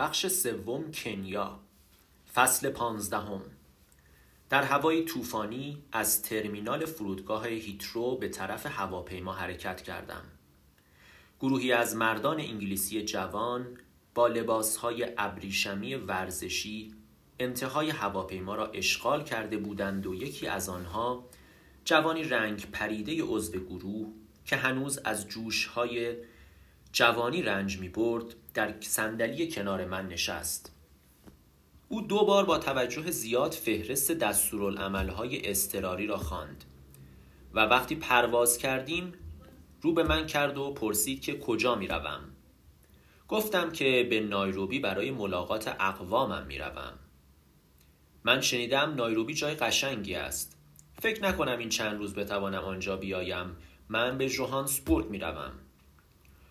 بخش سوم کنیا. فصل پانزدهم. در هوای طوفانی از ترمینال فرودگاه هیترو به طرف هواپیما حرکت کردم. گروهی از مردان انگلیسی جوان با لباسهای ابریشمی ورزشی انتهای هواپیما را اشغال کرده بودند و یکی از آنها جوانی رنگ پریده عضو گروه که هنوز از جوشهای جوانی رنج می برد در صندلی کنار من نشست او دو بار با توجه زیاد فهرست دستورالعملهای اضطراری را خواند و وقتی پرواز کردیم رو به من کرد و پرسید که کجا می روم. گفتم که به نایروبی برای ملاقات اقوامم می روم. من شنیدم نایروبی جای قشنگی است فکر نکنم این چند روز بتوانم آنجا بیایم من به جوهانسبورگ می روم.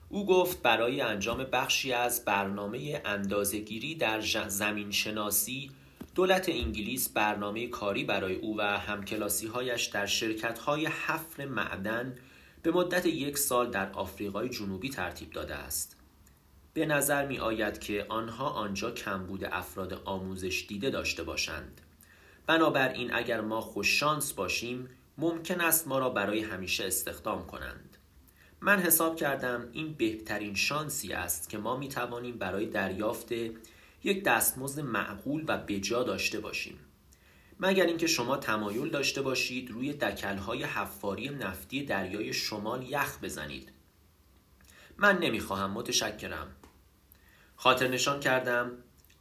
او گفت برای انجام بخشی از برنامه اندازهگیری در زمین شناسی دولت انگلیس برنامه کاری برای او و همکلاسی هایش در شرکت های حفر معدن به مدت یک سال در آفریقای جنوبی ترتیب داده است. به نظر می آید که آنها آنجا کمبود افراد آموزش دیده داشته باشند. بنابراین اگر ما خوششانس باشیم ممکن است ما را برای همیشه استخدام کنند. من حساب کردم این بهترین شانسی است که ما می توانیم برای دریافت یک دستمزد معقول و بجا داشته باشیم. مگر اینکه شما تمایل داشته باشید روی دکلهای حفاری نفتی دریای شمال یخ بزنید. من نمی‌خواهم متشکرم. خاطر نشان کردم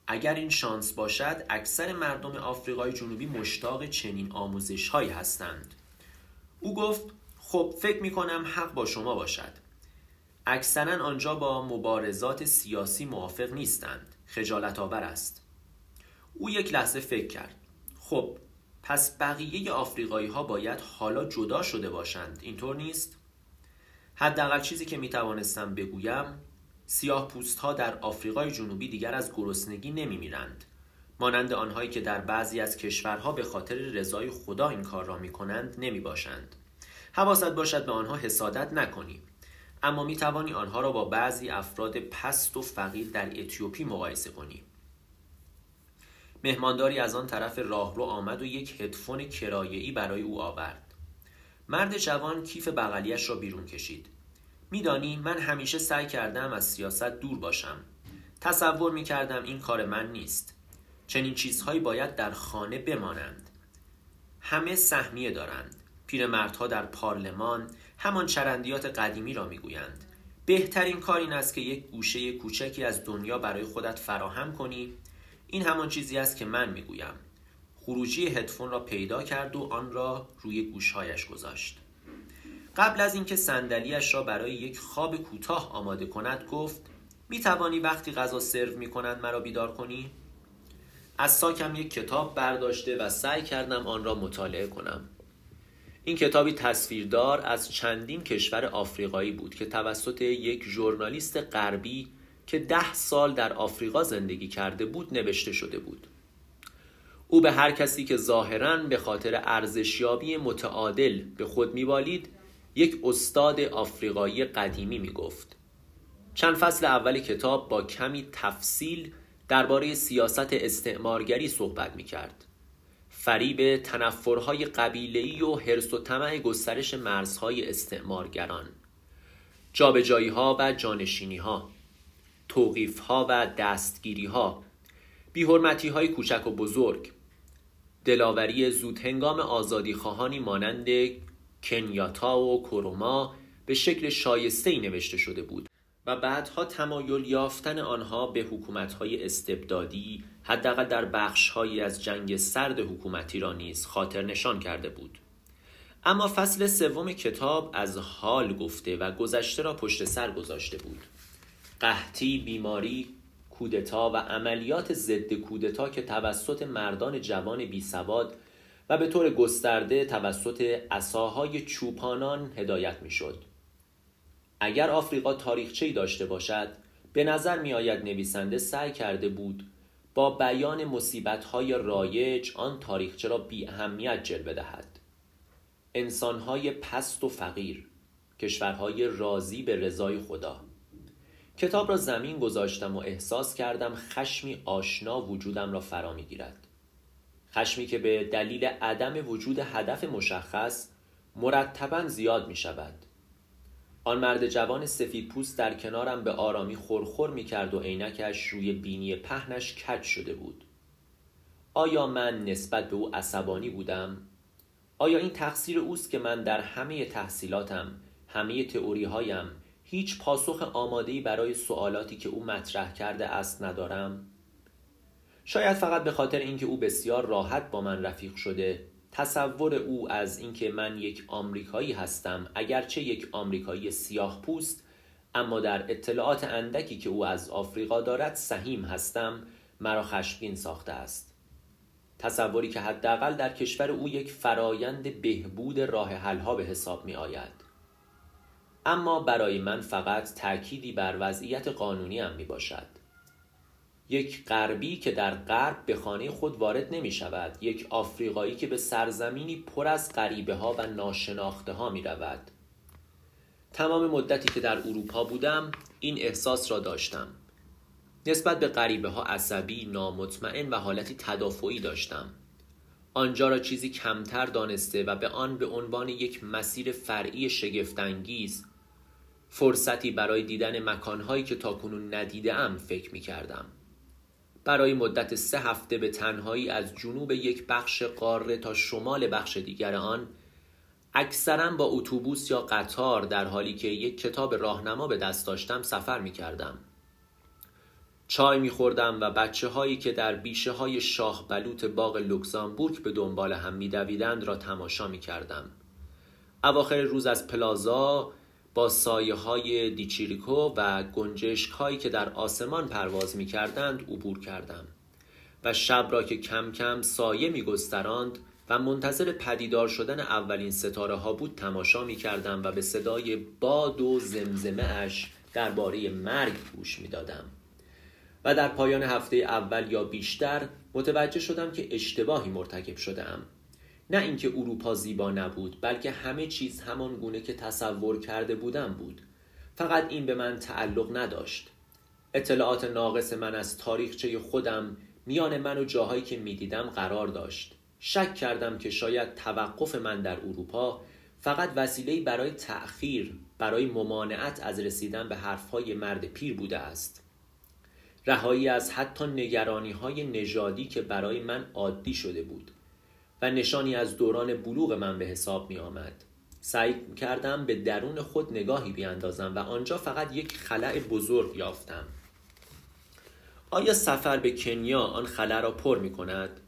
اگر این شانس باشد اکثر مردم آفریقای جنوبی مشتاق چنین آموزش هایی هستند. او گفت خب فکر می کنم حق با شما باشد. اکثرا آنجا با مبارزات سیاسی موافق نیستند. خجالت آور است. او یک لحظه فکر کرد. خب پس بقیه آفریقایی ها باید حالا جدا شده باشند. اینطور نیست؟ حداقل چیزی که می توانستم بگویم سیاه پوست ها در آفریقای جنوبی دیگر از گرسنگی نمی میرند مانند آنهایی که در بعضی از کشورها به خاطر رضای خدا این کار را می کنند نمی باشند حواست باشد به آنها حسادت نکنی اما می توانی آنها را با بعضی افراد پست و فقیر در اتیوپی مقایسه کنی. مهمانداری از آن طرف راهرو آمد و یک هدفون کرایه‌ای برای او آورد. مرد جوان کیف بغلیش را بیرون کشید. میدانی من همیشه سعی کردم از سیاست دور باشم. تصور می کردم این کار من نیست. چنین چیزهایی باید در خانه بمانند. همه سهمیه دارند. پیرمردها در پارلمان همان چرندیات قدیمی را می‌گویند. بهترین کار این است که یک گوشه کوچکی از دنیا برای خودت فراهم کنی. این همان چیزی است که من می‌گویم. خروجی هدفون را پیدا کرد و آن را روی گوشهایش گذاشت. قبل از اینکه صندلیاش را برای یک خواب کوتاه آماده کند گفت می توانی وقتی غذا سرو می کنند مرا بیدار کنی؟ از ساکم یک کتاب برداشته و سعی کردم آن را مطالعه کنم. این کتابی تصویردار از چندین کشور آفریقایی بود که توسط یک ژورنالیست غربی که ده سال در آفریقا زندگی کرده بود نوشته شده بود او به هر کسی که ظاهرا به خاطر ارزشیابی متعادل به خود میبالید یک استاد آفریقایی قدیمی می‌گفت چند فصل اول کتاب با کمی تفصیل درباره سیاست استعمارگری صحبت می کرد. فریب تنفرهای قبیله‌ای و حرس و طمع گسترش مرزهای استعمارگران جابجایی ها و جانشینی ها توقیف ها و دستگیری ها بیحرمتی های کوچک و بزرگ دلاوری زود هنگام آزادی خواهانی مانند کنیاتا و کروما به شکل شایسته نوشته شده بود. و بعدها تمایل یافتن آنها به حکومت‌های استبدادی حداقل در بخش‌هایی از جنگ سرد حکومتی را نیز خاطر نشان کرده بود اما فصل سوم کتاب از حال گفته و گذشته را پشت سر گذاشته بود قحطی بیماری کودتا و عملیات ضد کودتا که توسط مردان جوان بی سواد و به طور گسترده توسط اساهای چوپانان هدایت می‌شد. اگر آفریقا تاریخچه‌ای داشته باشد به نظر می آید نویسنده سعی کرده بود با بیان مصیبت‌های رایج آن تاریخچه را بی اهمیت جلوه دهد. انسانهای پست و فقیر کشورهای راضی به رضای خدا. کتاب را زمین گذاشتم و احساس کردم خشمی آشنا وجودم را فرا می‌گیرد. خشمی که به دلیل عدم وجود هدف مشخص مرتبا زیاد می شود آن مرد جوان سفید پوست در کنارم به آرامی خورخور می کرد و عینکش روی بینی پهنش کج شده بود آیا من نسبت به او عصبانی بودم؟ آیا این تقصیر اوست که من در همه تحصیلاتم همه تئوری هایم هیچ پاسخ آمادهی برای سوالاتی که او مطرح کرده است ندارم؟ شاید فقط به خاطر اینکه او بسیار راحت با من رفیق شده تصور او از اینکه من یک آمریکایی هستم اگرچه یک آمریکایی سیاه پوست اما در اطلاعات اندکی که او از آفریقا دارد سهیم هستم مرا خشمگین ساخته است. تصوری که حداقل در کشور او یک فرایند بهبود راه حلها به حساب می آید اما برای من فقط تأکیدی بر وضعیت قانونی هم می باشد یک غربی که در غرب به خانه خود وارد نمی شود یک آفریقایی که به سرزمینی پر از غریبه ها و ناشناخته ها می رود تمام مدتی که در اروپا بودم این احساس را داشتم. نسبت به غریبه ها عصبی، نامطمئن و حالتی تدافعی داشتم. آنجا را چیزی کمتر دانسته و به آن به عنوان یک مسیر فرعی شگفتانگیز فرصتی برای دیدن مکانهایی که تاکنون ندیده ام فکر می کردم. برای مدت سه هفته به تنهایی از جنوب یک بخش قاره تا شمال بخش دیگر آن اکثرا با اتوبوس یا قطار در حالی که یک کتاب راهنما به دست داشتم سفر می کردم. چای می خوردم و بچه هایی که در بیشه های شاه بلوط باغ لوکزامبورگ به دنبال هم می دویدند را تماشا می کردم. اواخر روز از پلازا با سایه های دیچیریکو و گنجشک هایی که در آسمان پرواز می کردند عبور کردم و شب را که کم کم سایه می گستراند و منتظر پدیدار شدن اولین ستاره ها بود تماشا می کردم و به صدای باد و زمزمه اش درباره مرگ گوش می دادم. و در پایان هفته اول یا بیشتر متوجه شدم که اشتباهی مرتکب شدم نه اینکه اروپا زیبا نبود بلکه همه چیز همان گونه که تصور کرده بودم بود. فقط این به من تعلق نداشت. اطلاعات ناقص من از تاریخچه خودم میان من و جاهایی که می‌دیدم قرار داشت. شک کردم که شاید توقف من در اروپا فقط وسیله برای تأخیر برای ممانعت از رسیدن به حرفهای مرد پیر بوده است. رهایی از حتی نگرانی های نژادی که برای من عادی شده بود. و نشانی از دوران بلوغ من به حساب می آمد سعی کردم به درون خود نگاهی بیاندازم و آنجا فقط یک خلع بزرگ یافتم. آیا سفر به کنیا آن خلع را پر می کند؟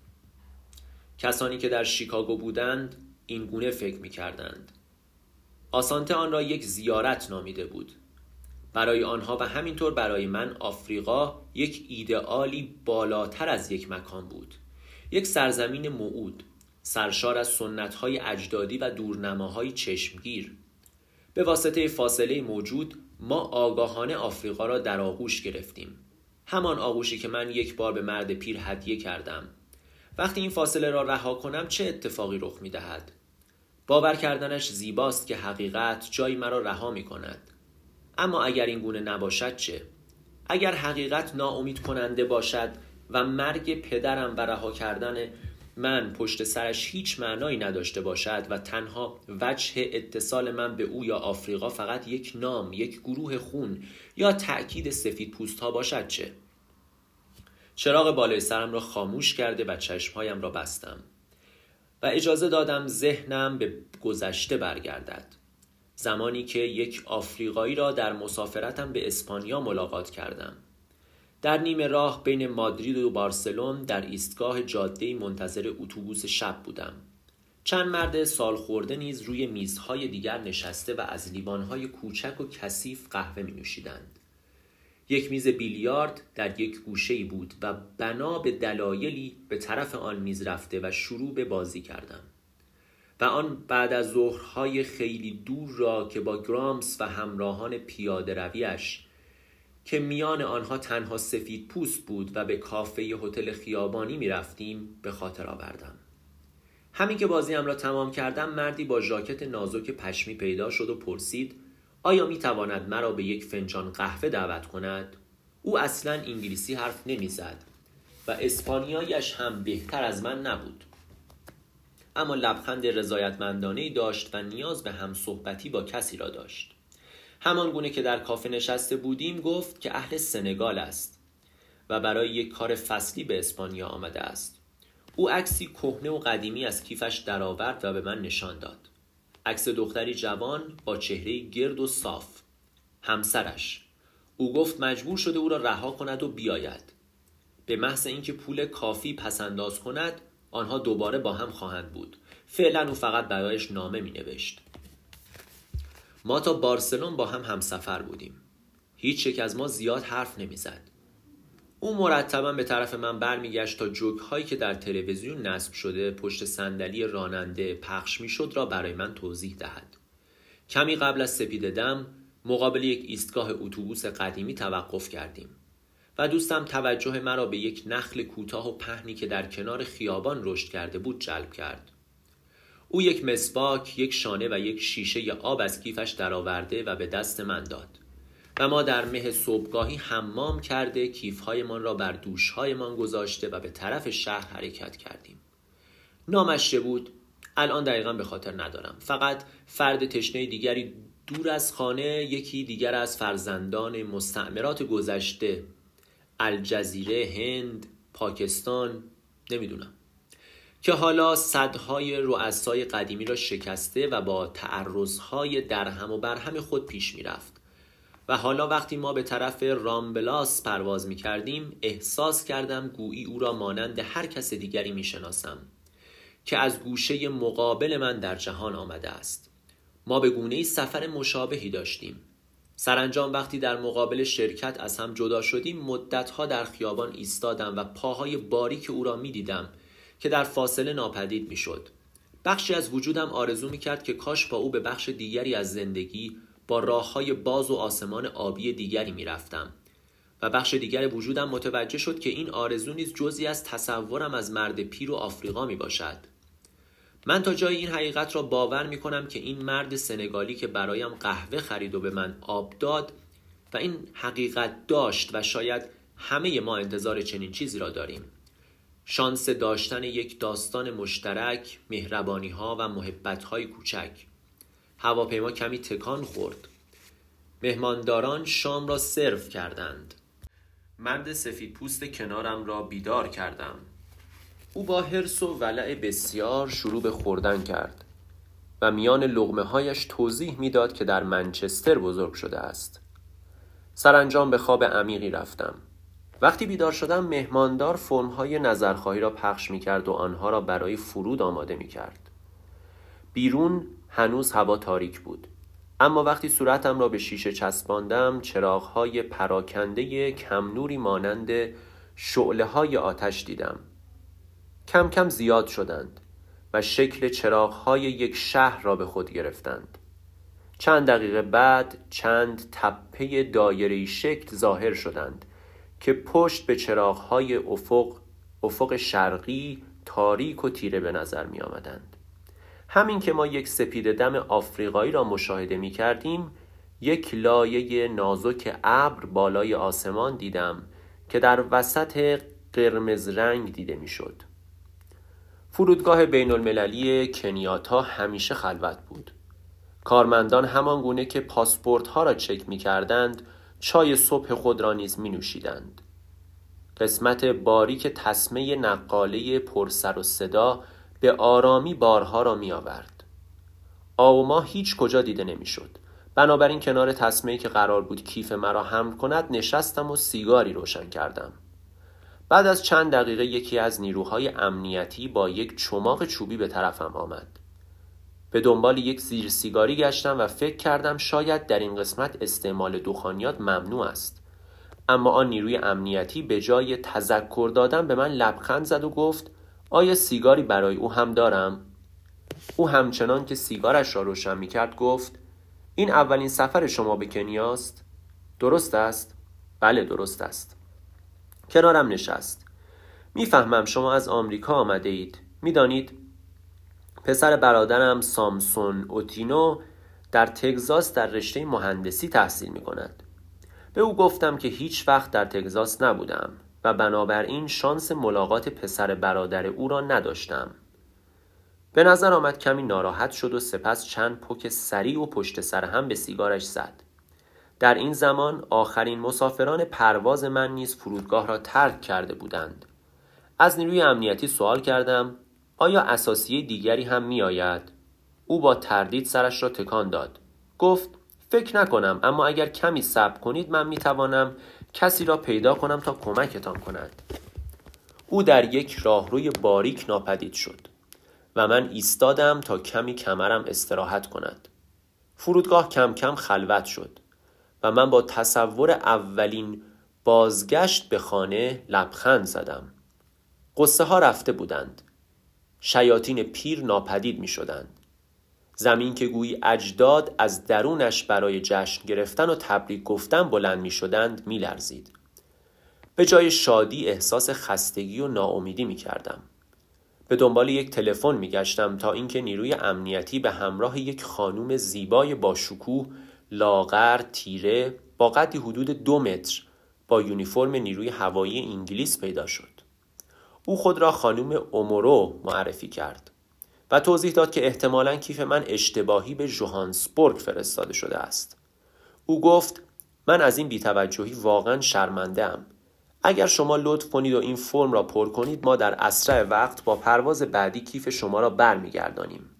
کسانی که در شیکاگو بودند این گونه فکر می کردند آسانته آن را یک زیارت نامیده بود. برای آنها و همینطور برای من آفریقا یک ایدئالی بالاتر از یک مکان بود. یک سرزمین موعود. سرشار از سنتهای اجدادی و دورنماهای چشمگیر به واسطه فاصله موجود ما آگاهانه آفریقا را در آغوش گرفتیم همان آغوشی که من یک بار به مرد پیر هدیه کردم وقتی این فاصله را رها کنم چه اتفاقی رخ می دهد؟ باور کردنش زیباست که حقیقت جایی مرا رها می کند اما اگر این گونه نباشد چه؟ اگر حقیقت ناامید کننده باشد و مرگ پدرم و رها کردن من پشت سرش هیچ معنایی نداشته باشد و تنها وجه اتصال من به او یا آفریقا فقط یک نام، یک گروه خون یا تأکید سفید پوست ها باشد چه؟ چراغ بالای سرم را خاموش کرده و چشمهایم را بستم و اجازه دادم ذهنم به گذشته برگردد زمانی که یک آفریقایی را در مسافرتم به اسپانیا ملاقات کردم در نیمه راه بین مادرید و بارسلون در ایستگاه جاده منتظر اتوبوس شب بودم چند مرد سال خورده نیز روی میزهای دیگر نشسته و از لیوانهای کوچک و کثیف قهوه می نوشیدند. یک میز بیلیارد در یک گوشه بود و بنا به دلایلی به طرف آن میز رفته و شروع به بازی کردم و آن بعد از ظهرهای خیلی دور را که با گرامس و همراهان پیاده رویش که میان آنها تنها سفید پوست بود و به کافه هتل خیابانی می رفتیم به خاطر آوردم. همین که بازیم را تمام کردم مردی با ژاکت نازک پشمی پیدا شد و پرسید آیا می تواند مرا به یک فنجان قهوه دعوت کند؟ او اصلا انگلیسی حرف نمی‌زد و اسپانیایش هم بهتر از من نبود. اما لبخند رضایتمندانه داشت و نیاز به هم صحبتی با کسی را داشت. همان گونه که در کافه نشسته بودیم گفت که اهل سنگال است و برای یک کار فصلی به اسپانیا آمده است. او عکسی کهنه و قدیمی از کیفش درآورد و به من نشان داد. عکس دختری جوان با چهره گرد و صاف. همسرش. او گفت مجبور شده او را رها کند و بیاید. به محض اینکه پول کافی پسنداز کند آنها دوباره با هم خواهند بود. فعلا او فقط برایش نامه می نوشت. ما تا بارسلون با هم همسفر بودیم. هیچ یک از ما زیاد حرف نمی‌زد. او مرتبا به طرف من برمیگشت تا جوک هایی که در تلویزیون نصب شده پشت صندلی راننده پخش می‌شد را برای من توضیح دهد. کمی قبل از سپید دم مقابل یک ایستگاه اتوبوس قدیمی توقف کردیم و دوستم توجه مرا به یک نخل کوتاه و پهنی که در کنار خیابان رشد کرده بود جلب کرد. او یک مسواک، یک شانه و یک شیشه آب از کیفش درآورده و به دست من داد. و ما در مه صبحگاهی حمام کرده کیفهایمان را بر دوشهایمان گذاشته و به طرف شهر حرکت کردیم. نامش بود. الان دقیقا به خاطر ندارم. فقط فرد تشنه دیگری دور از خانه یکی دیگر از فرزندان مستعمرات گذشته الجزیره هند پاکستان نمی‌دونم. که حالا صدهای رؤسای قدیمی را شکسته و با تعرضهای درهم و برهم خود پیش می‌رفت. و حالا وقتی ما به طرف رامبلاس پرواز می کردیم احساس کردم گویی او را مانند هر کس دیگری می شناسم که از گوشه مقابل من در جهان آمده است. ما به گونه سفر مشابهی داشتیم. سرانجام وقتی در مقابل شرکت از هم جدا شدیم مدتها در خیابان ایستادم و پاهای باریک او را می دیدم که در فاصله ناپدید می شد. بخشی از وجودم آرزو می کرد که کاش با او به بخش دیگری از زندگی با راه های باز و آسمان آبی دیگری می رفتم. و بخش دیگر وجودم متوجه شد که این آرزو نیز جزی از تصورم از مرد پیر و آفریقا می باشد. من تا جای این حقیقت را باور می کنم که این مرد سنگالی که برایم قهوه خرید و به من آب داد و این حقیقت داشت و شاید همه ما انتظار چنین چیزی را داریم. شانس داشتن یک داستان مشترک، مهربانی ها و محبت های کوچک. هواپیما کمی تکان خورد. مهمانداران شام را سرو کردند. مرد سفید پوست کنارم را بیدار کردم. او با حرس و ولع بسیار شروع به خوردن کرد و میان لغمه هایش توضیح می‌داد که در منچستر بزرگ شده است. سرانجام به خواب عمیقی رفتم. وقتی بیدار شدم مهماندار فرمهای نظرخواهی را پخش می کرد و آنها را برای فرود آماده می کرد. بیرون هنوز هوا تاریک بود. اما وقتی صورتم را به شیشه چسباندم چراغهای پراکنده کم نوری مانند شعله های آتش دیدم. کم کم زیاد شدند و شکل چراغهای یک شهر را به خود گرفتند. چند دقیقه بعد چند تپه دایره شکل ظاهر شدند که پشت به چراغهای افق افق شرقی تاریک و تیره به نظر می آمدند. همین که ما یک سپید دم آفریقایی را مشاهده می کردیم یک لایه نازک ابر بالای آسمان دیدم که در وسط قرمز رنگ دیده می شد. فرودگاه بین المللی کنیاتا همیشه خلوت بود. کارمندان همان گونه که پاسپورت ها را چک می کردند چای صبح خود را نیز می نوشیدند. قسمت باریک تسمه نقاله پرسر و صدا به آرامی بارها را می آورد. ما هیچ کجا دیده نمی شد. بنابراین کنار تصمه که قرار بود کیف مرا حمل کند نشستم و سیگاری روشن کردم. بعد از چند دقیقه یکی از نیروهای امنیتی با یک چماق چوبی به طرفم آمد. به دنبال یک زیر سیگاری گشتم و فکر کردم شاید در این قسمت استعمال دخانیات ممنوع است. اما آن نیروی امنیتی به جای تذکر دادن به من لبخند زد و گفت آیا سیگاری برای او هم دارم؟ او همچنان که سیگارش را روشن می کرد گفت این اولین سفر شما به کنیاست؟ درست است؟ بله درست است. کنارم نشست. می‌فهمم شما از آمریکا آمده اید. می‌دانید پسر برادرم سامسون اوتینو در تگزاس در رشته مهندسی تحصیل می کند. به او گفتم که هیچ وقت در تگزاس نبودم و بنابراین شانس ملاقات پسر برادر او را نداشتم. به نظر آمد کمی ناراحت شد و سپس چند پک سریع و پشت سر هم به سیگارش زد. در این زمان آخرین مسافران پرواز من نیز فرودگاه را ترک کرده بودند. از نیروی امنیتی سوال کردم آیا اساسی دیگری هم می آید؟ او با تردید سرش را تکان داد. گفت فکر نکنم اما اگر کمی صبر کنید من می توانم کسی را پیدا کنم تا کمکتان کند. او در یک راهروی باریک ناپدید شد و من ایستادم تا کمی کمرم استراحت کند. فرودگاه کم کم خلوت شد و من با تصور اولین بازگشت به خانه لبخند زدم. قصه ها رفته بودند. شیاطین پیر ناپدید می شدند. زمین که گویی اجداد از درونش برای جشن گرفتن و تبریک گفتن بلند می شدند می لرزید. به جای شادی احساس خستگی و ناامیدی می کردم. به دنبال یک تلفن می گشتم تا اینکه نیروی امنیتی به همراه یک خانوم زیبای با شکوه لاغر تیره با قدی حدود دو متر با یونیفرم نیروی هوایی انگلیس پیدا شد. او خود را خانم اومورو معرفی کرد و توضیح داد که احتمالا کیف من اشتباهی به جوهانسبورگ فرستاده شده است. او گفت من از این بیتوجهی واقعا شرمنده ام. اگر شما لطف کنید و این فرم را پر کنید ما در اسرع وقت با پرواز بعدی کیف شما را برمیگردانیم.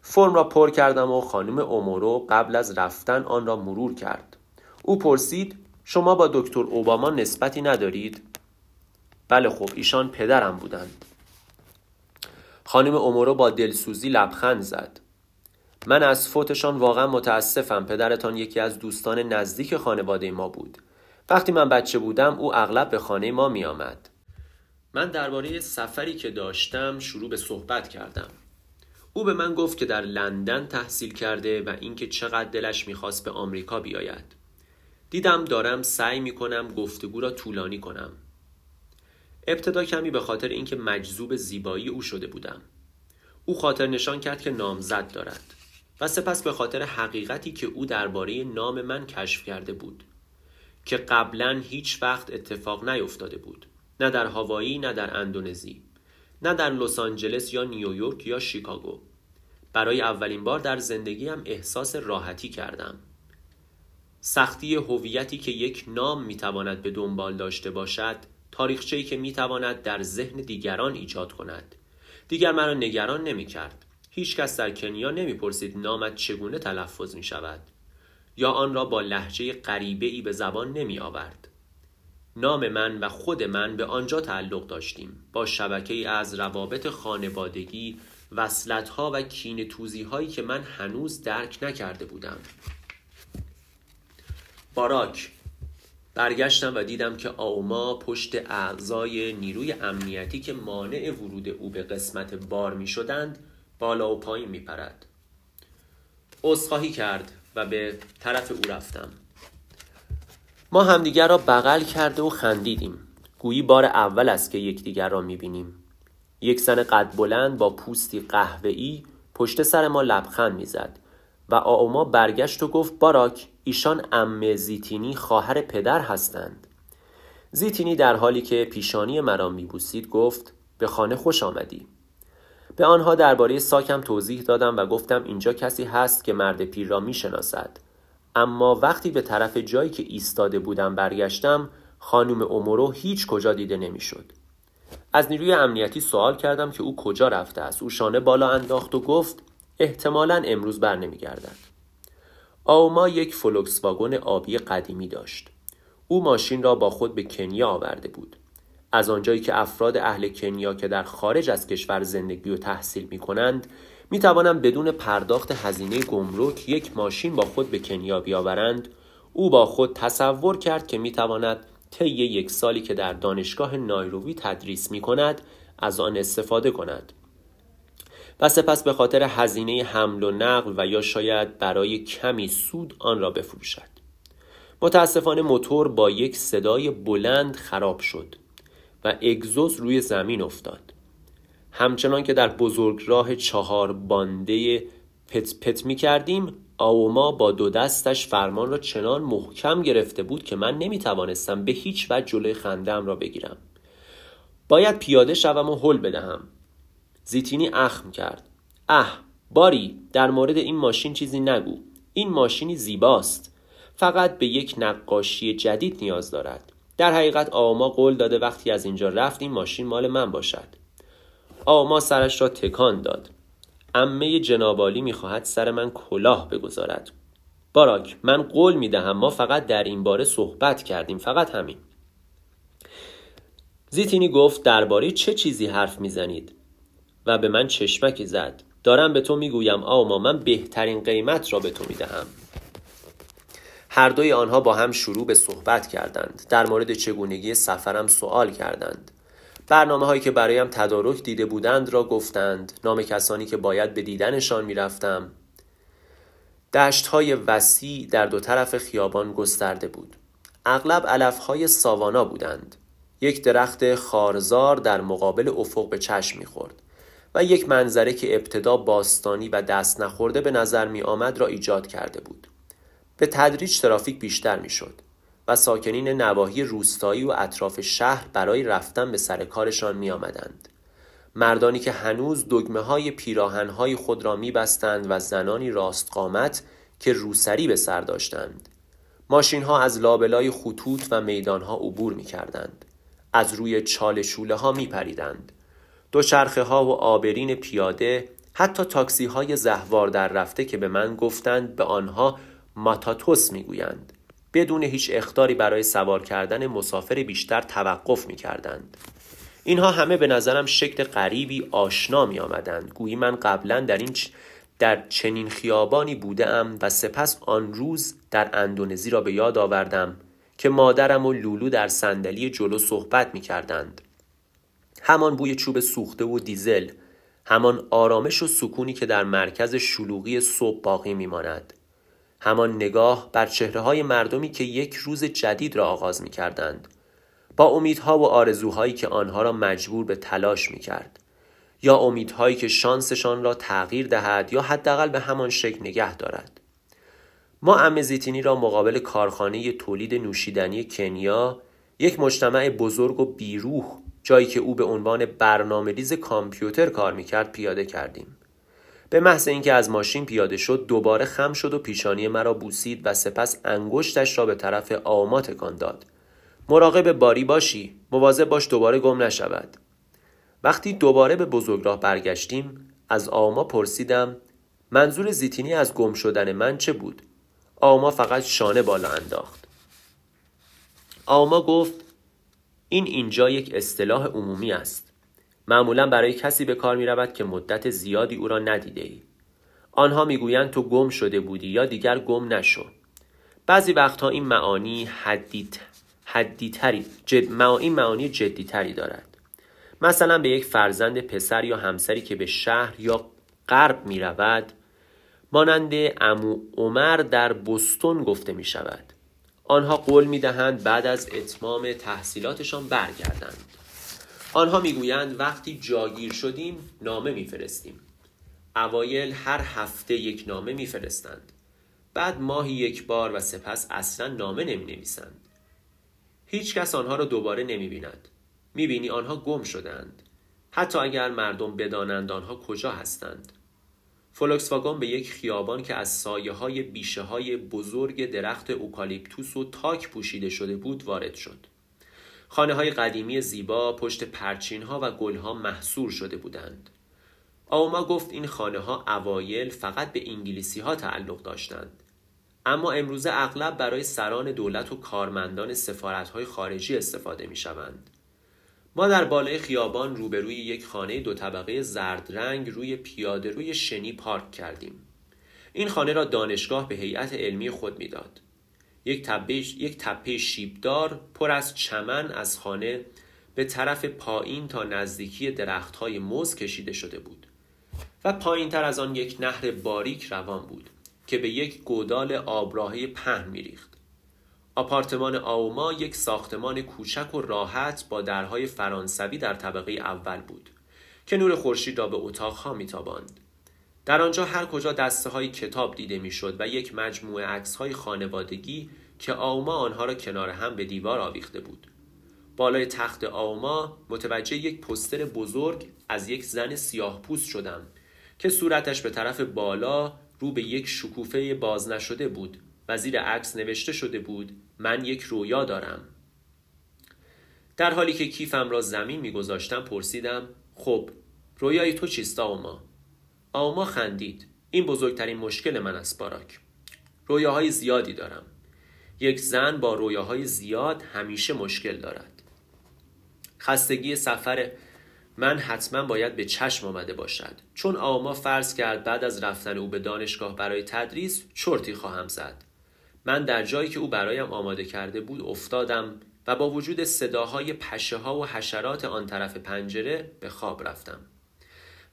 فرم را پر کردم و خانم اومورو قبل از رفتن آن را مرور کرد. او پرسید شما با دکتر اوباما نسبتی ندارید؟ بله خب ایشان پدرم بودند. خانم اومورو با دلسوزی لبخند زد. من از فوتشان واقعا متاسفم پدرتان یکی از دوستان نزدیک خانواده ما بود. وقتی من بچه بودم او اغلب به خانه ما می آمد. من درباره سفری که داشتم شروع به صحبت کردم. او به من گفت که در لندن تحصیل کرده و اینکه چقدر دلش می‌خواست به آمریکا بیاید. دیدم دارم سعی می‌کنم گفتگو را طولانی کنم. ابتدا کمی به خاطر اینکه مجذوب زیبایی او شده بودم. او خاطر نشان کرد که نامزد دارد و سپس به خاطر حقیقتی که او درباره نام من کشف کرده بود که قبلا هیچ وقت اتفاق نیفتاده بود. نه در هاوایی نه در اندونزی نه در لس آنجلس یا نیویورک یا شیکاگو. برای اولین بار در زندگیم احساس راحتی کردم. سختی هویتی که یک نام می‌تواند به دنبال داشته باشد تاریخچه‌ای که می‌تواند در ذهن دیگران ایجاد کند. دیگر مرا نگران نمی‌کرد. هیچ کس در کنیا نمی‌پرسید نامت چگونه تلفظ می شود یا آن را با لحجه غریبه ای به زبان نمی آورد نام من و خود من به آنجا تعلق داشتیم. با شبکه ای از روابط خانوادگی وصلت ها و کین توزی هایی که من هنوز درک نکرده بودم. باراک برگشتم و دیدم که آوما پشت اعضای نیروی امنیتی که مانع ورود او به قسمت بار می شدند بالا و پایین می پرد عذرخواهی کرد و به طرف او رفتم. ما همدیگر را بغل کرده و خندیدیم. گویی بار اول است که یکدیگر را می‌بینیم. یک زن قد بلند با پوستی قهوه‌ای پشت سر ما لبخند می‌زد و آوما برگشت و گفت باراک ایشان ام زیتینی خواهر پدر هستند. زیتینی در حالی که پیشانی مرا میبوسید گفت به خانه خوش آمدی. به آنها درباره ساکم توضیح دادم و گفتم اینجا کسی هست که مرد پیر را می‌شناسد. اما وقتی به طرف جایی که ایستاده بودم برگشتم خانم امورو هیچ کجا دیده نمی‌شد. از نیروی امنیتی سوال کردم که او کجا رفته است. او شانه بالا انداخت و گفت احتمالا امروز بر نمیگردد آوما یک فولکس واگن آبی قدیمی داشت. او ماشین را با خود به کنیا آورده بود. از آنجایی که افراد اهل کنیا که در خارج از کشور زندگی و تحصیل می کنند می توانند بدون پرداخت هزینه گمرک یک ماشین با خود به کنیا بیاورند. او با خود تصور کرد که می تواند طی یک سالی که در دانشگاه نایروبی تدریس می کند از آن استفاده کند. و سپس به خاطر هزینه حمل و نقل و یا شاید برای کمی سود آن را بفروشد. متاسفانه موتور با یک صدای بلند خراب شد و اگزوز روی زمین افتاد. همچنان که در بزرگ راه چهار بانده پت پت می کردیم آوما با دو دستش فرمان را چنان محکم گرفته بود که من نمی توانستم به هیچ وجه جلوی خندم را بگیرم. باید پیاده شوم و حل بدهم. زیتینی اخم کرد. اه باری در مورد این ماشین چیزی نگو. این ماشینی زیباست. فقط به یک نقاشی جدید نیاز دارد. در حقیقت آما قول داده وقتی از اینجا رفت این ماشین مال من باشد. آما سرش را تکان داد. امه جنابالی می‌خواهد سر من کلاه بگذارد. باراک من قول می‌دهم. ما فقط در این باره صحبت کردیم. فقط همین. زیتینی گفت درباره چه چیزی حرف می‌زنید؟ و به من چشمکی زد. دارم به تو می‌گویم آما من بهترین قیمت را به تو می‌دهم. هر دوی آنها با هم شروع به صحبت کردند. در مورد چگونگی سفرم سوال کردند. برنامه هایی که برایم تدارک دیده بودند را گفتند. نام کسانی که باید به دیدنشان می‌رفتم. دشت های وسیع در دو طرف خیابان گسترده بود. اغلب علف های ساوانا بودند. یک درخت خارزار در مقابل افق به چشم می‌خورد. و یک منظره که ابتدا باستانی و دست نخورده به نظر می آمد را ایجاد کرده بود. به تدریج ترافیک بیشتر می شد و ساکنین نواحی روستایی و اطراف شهر برای رفتن به سر کارشان می آمدند. مردانی که هنوز دگمه های پیراهن های خود را می بستند و زنانی راست قامت که روسری به سر داشتند. ماشین ها از لابلای خطوط و میدان ها عبور می کردند. از روی چال شوله ها می پریدند. دوچرخه ها و آبرین پیاده حتی تاکسی های زهوار در رفته که به من گفتند به آنها ماتاتوس می‌گویند بدون هیچ اختاری برای سوار کردن مسافر بیشتر توقف می کردند. اینها همه به نظرم شکل غریبی آشنا می آمدند گویی من قبلا در این در چنین خیابانی بودم و سپس آن روز در اندونزی را به یاد آوردم که مادرم و لولو در صندلی جلو صحبت می کردند. همان بوی چوب سوخته و دیزل همان آرامش و سکونی که در مرکز شلوغی صبح باقی میماند. همان نگاه بر چهره های مردمی که یک روز جدید را آغاز می کردند با امیدها و آرزوهایی که آنها را مجبور به تلاش می کرد یا امیدهایی که شانسشان را تغییر دهد یا حداقل به همان شکل نگه دارد. ما امزیتینی را مقابل کارخانه تولید نوشیدنی کنیا یک مجتمع بزرگ و بیروح جایی که او به عنوان برنامه ریز کامپیوتر کار می‌کرد پیاده کردیم. به محض اینکه از ماشین پیاده شد دوباره خم شد و پیشانی مرا بوسید و سپس انگشتش را به طرف آما تکان داد. مراقب باری باشی مواظب باش دوباره گم نشود. وقتی دوباره به بزرگراه برگشتیم از آما پرسیدم منظور زیتینی از گم شدن من چه بود؟ آما فقط شانه بالا انداخت. آما گفت این اینجا یک اصطلاح عمومی است. معمولا برای کسی به کار می رود که مدت زیادی او را ندیده ای. آنها می‌گویند تو گم شده بودی یا دیگر گم نشو. بعضی وقتها این معانی حدیت حدی تری جد این معانی جدی تری دارد. مثلا به یک فرزند پسر یا همسری که به شهر یا غرب می رود مانند امو عمر در بستون گفته می شود آنها قول می دهند بعد از اتمام تحصیلاتشان برگردند. آنها می‌گویند وقتی جاگیر شدیم نامه میفرستیم. اوایل هر هفته یک نامه میفرستند. بعد ماهی یک بار و سپس اصلا نامه نمی نویسند هیچ کس آنها را دوباره نمی بیند می بینی آنها گم شدند حتی اگر مردم بدانند آنها کجا هستند. فولکس به یک خیابان که از سایه های بیشه های بزرگ درخت اوکالیپتوس و تاک پوشیده شده بود وارد شد. خانه های قدیمی زیبا پشت پرچین ها و گل ها محصور شده بودند. آوما گفت این خانه ها اوایل فقط به انگلیسی ها تعلق داشتند. اما امروزه اغلب برای سران دولت و کارمندان سفارت های خارجی استفاده می شوند. ما در بالای خیابان روبروی یک خانه دو طبقه زرد رنگ روی پیاده روی شنی پارک کردیم. این خانه را دانشگاه به هیئت علمی خود می‌داد. یک تپه یک تپه شیبدار پر از چمن از خانه به طرف پایین تا نزدیکی درختهای موز کشیده شده بود و پایین تر از آن یک نهر باریک روان بود که به یک گودال آبراهه پهن میریخت. آپارتمان آوما یک ساختمان کوچک و راحت با درهای فرانسوی در طبقه اول بود که نور خورشید را به اتاقها میتاباند. در آنجا هر کجا دسته های کتاب دیده می‌شد و یک مجموعه عکس های خانوادگی که آوما آنها را کنار هم به دیوار آویخته بود. بالای تخت آوما متوجه یک پستر بزرگ از یک زن سیاه پوست شدم که صورتش به طرف بالا رو به یک شکوفه باز نشده بود. و زیر عکس نوشته شده بود من یک رویا دارم. در حالی که کیفم را زمین میگذاشتم پرسیدم خب رویای تو چیست آوما؟ آوما خندید. این بزرگترین مشکل من است باراک. رویاهای زیادی دارم. یک زن با رویاهای زیاد همیشه مشکل دارد. خستگی سفر من حتما باید به چشم آمده باشد. چون آما فرض کرد بعد از رفتن او به دانشگاه برای تدریس چرتی خواهم زد. من در جایی که او برایم آماده کرده بود افتادم و با وجود صداهای پشه ها و حشرات آن طرف پنجره به خواب رفتم.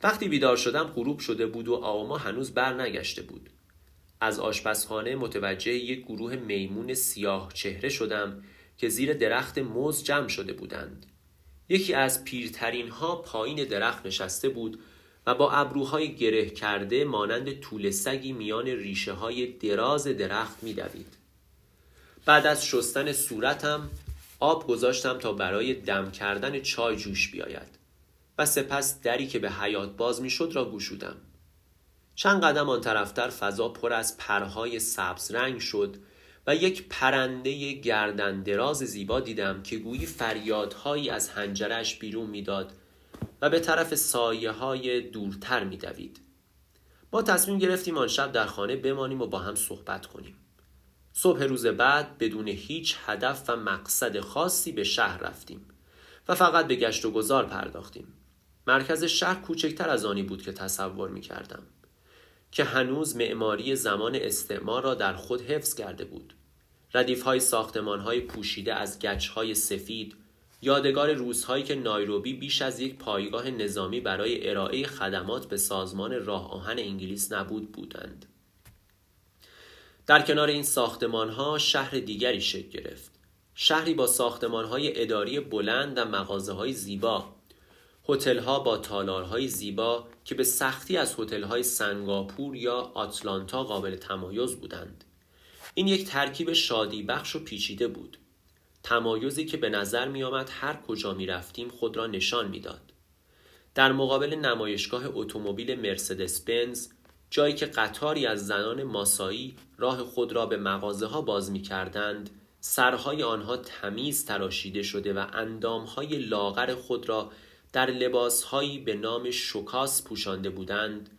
وقتی بیدار شدم غروب شده بود و آما هنوز بر نگشته بود. از آشپزخانه متوجه یک گروه میمون سیاه چهره شدم که زیر درخت موز جمع شده بودند. یکی از پیرترین ها پایین درخت نشسته بود و با ابروهای گره کرده مانند طول سگی میان ریشه های دراز درخت میدوید. بعد از شستن صورتم آب گذاشتم تا برای دم کردن چای جوش بیاید و سپس دری که به حیات باز می‌شد را گشودم. چند قدم آن طرفتر فضا پر از پرهای سبز رنگ شد و یک پرنده گردن دراز زیبا دیدم که گویی فریادهایی از هنجرش بیرون می‌داد و به طرف سایه های دورتر میدوید. ما تصمیم گرفتیم آن شب در خانه بمانیم و با هم صحبت کنیم. صبح روز بعد بدون هیچ هدف و مقصد خاصی به شهر رفتیم و فقط به گشت و گذار پرداختیم. مرکز شهر کوچکتر از آنی بود که تصور می کردم. که هنوز معماری زمان استعمار را در خود حفظ کرده بود. ردیف های ساختمان های پوشیده از گچ های سفید یادگار روزهایی که نایروبی بیش از یک پایگاه نظامی برای ارائه خدمات به سازمان راه آهن انگلیس نبود بودند. در کنار این ساختمان ها شهر دیگری شکل گرفت. شهری با ساختمان های اداری بلند و مغازه های زیبا هتل ها با تالارهای زیبا که به سختی از هتل های سنگاپور یا آتلانتا قابل تمایز بودند این یک ترکیب شادی بخش و پیچیده بود تمایزی که به نظر می آمد هر کجا می رفتیم خود را نشان می‌داد. در مقابل نمایشگاه اتومبیل مرسدس بنز جایی که قطاری از زنان ماسایی راه خود را به مغازه ها باز می کردند سرهای آنها تمیز تراشیده شده و اندامهای لاغر خود را در لباسهایی به نام شکاس پوشانده بودند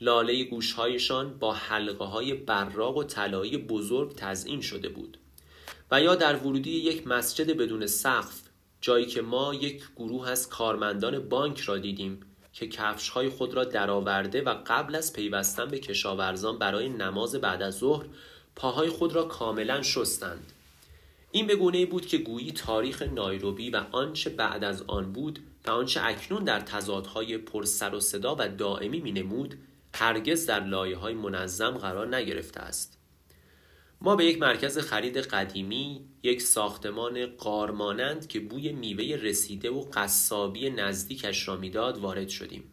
لاله گوشهایشان با حلقه های براق و طلایی بزرگ تزئین شده بود یا در ورودی یک مسجد بدون سقف جایی که ما یک گروه از کارمندان بانک را دیدیم که کفش های خود را درآورده و قبل از پیوستن به کشاورزان برای نماز بعد از ظهر پاهای خود را کاملا شستند. این به گونه بود که گویی تاریخ نایروبی و آنچه بعد از آن بود و آنچه اکنون در تضادهای پر سر و صدا و دائمی می نمود هرگز در لایه های منظم قرار نگرفته است. ما به یک مرکز خرید قدیمی یک ساختمان قارمانند که بوی میوه رسیده و قصابی نزدیکش را می‌داد وارد شدیم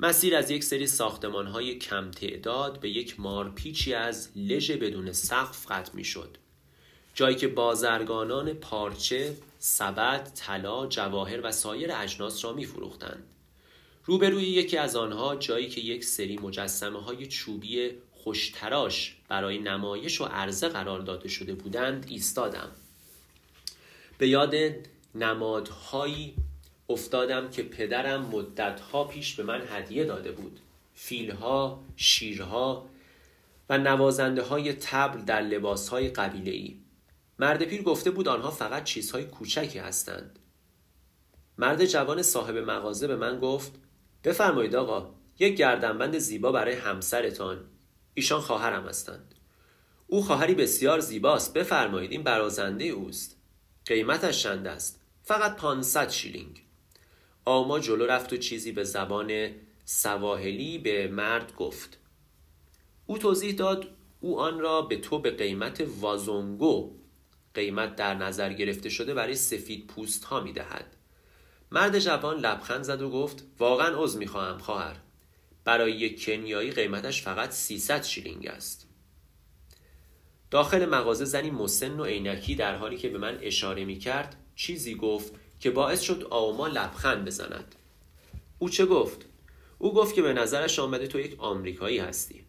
مسیر از یک سری ساختمان های کم تعداد به یک مارپیچی از لژ بدون سقف ختم می شد جایی که بازرگانان پارچه، سبد، طلا، جواهر و سایر اجناس را می فروختند. روبروی یکی از آنها جایی که یک سری مجسمه های چوبی خوشتراش برای نمایش و عرضه قرار داده شده بودند ایستادم. به یاد نمادهایی افتادم که پدرم مدتها پیش به من هدیه داده بود. فیلها، شیرها و نوازنده های تبل در لباس های قبیله ای. مرد پیر گفته بود آنها فقط چیزهای کوچکی هستند مرد جوان صاحب مغازه به من گفت بفرمایید آقا یک گردنبند زیبا برای همسرتان ایشان خواهرم هستند. او خواهری بسیار زیباست. بفرمایید این برازنده اوست. قیمتش چند است؟ فقط 500 شیلینگ. آما جلو رفت و چیزی به زبان سواحلی به مرد گفت. او توضیح داد او آن را به تو به قیمت وازونگو قیمت در نظر گرفته شده برای سفید پوست ها می دهد. مرد جوان لبخند زد و گفت واقعا عذر می خواهم خواهر. برای یک کنیایی قیمتش فقط 300 شیلینگ است. داخل مغازه زنی مسن و عینکی در حالی که به من اشاره می کرد چیزی گفت که باعث شد آوما لبخند بزند. او چه گفت؟ او گفت که به نظرش آمده تو یک آمریکایی هستی.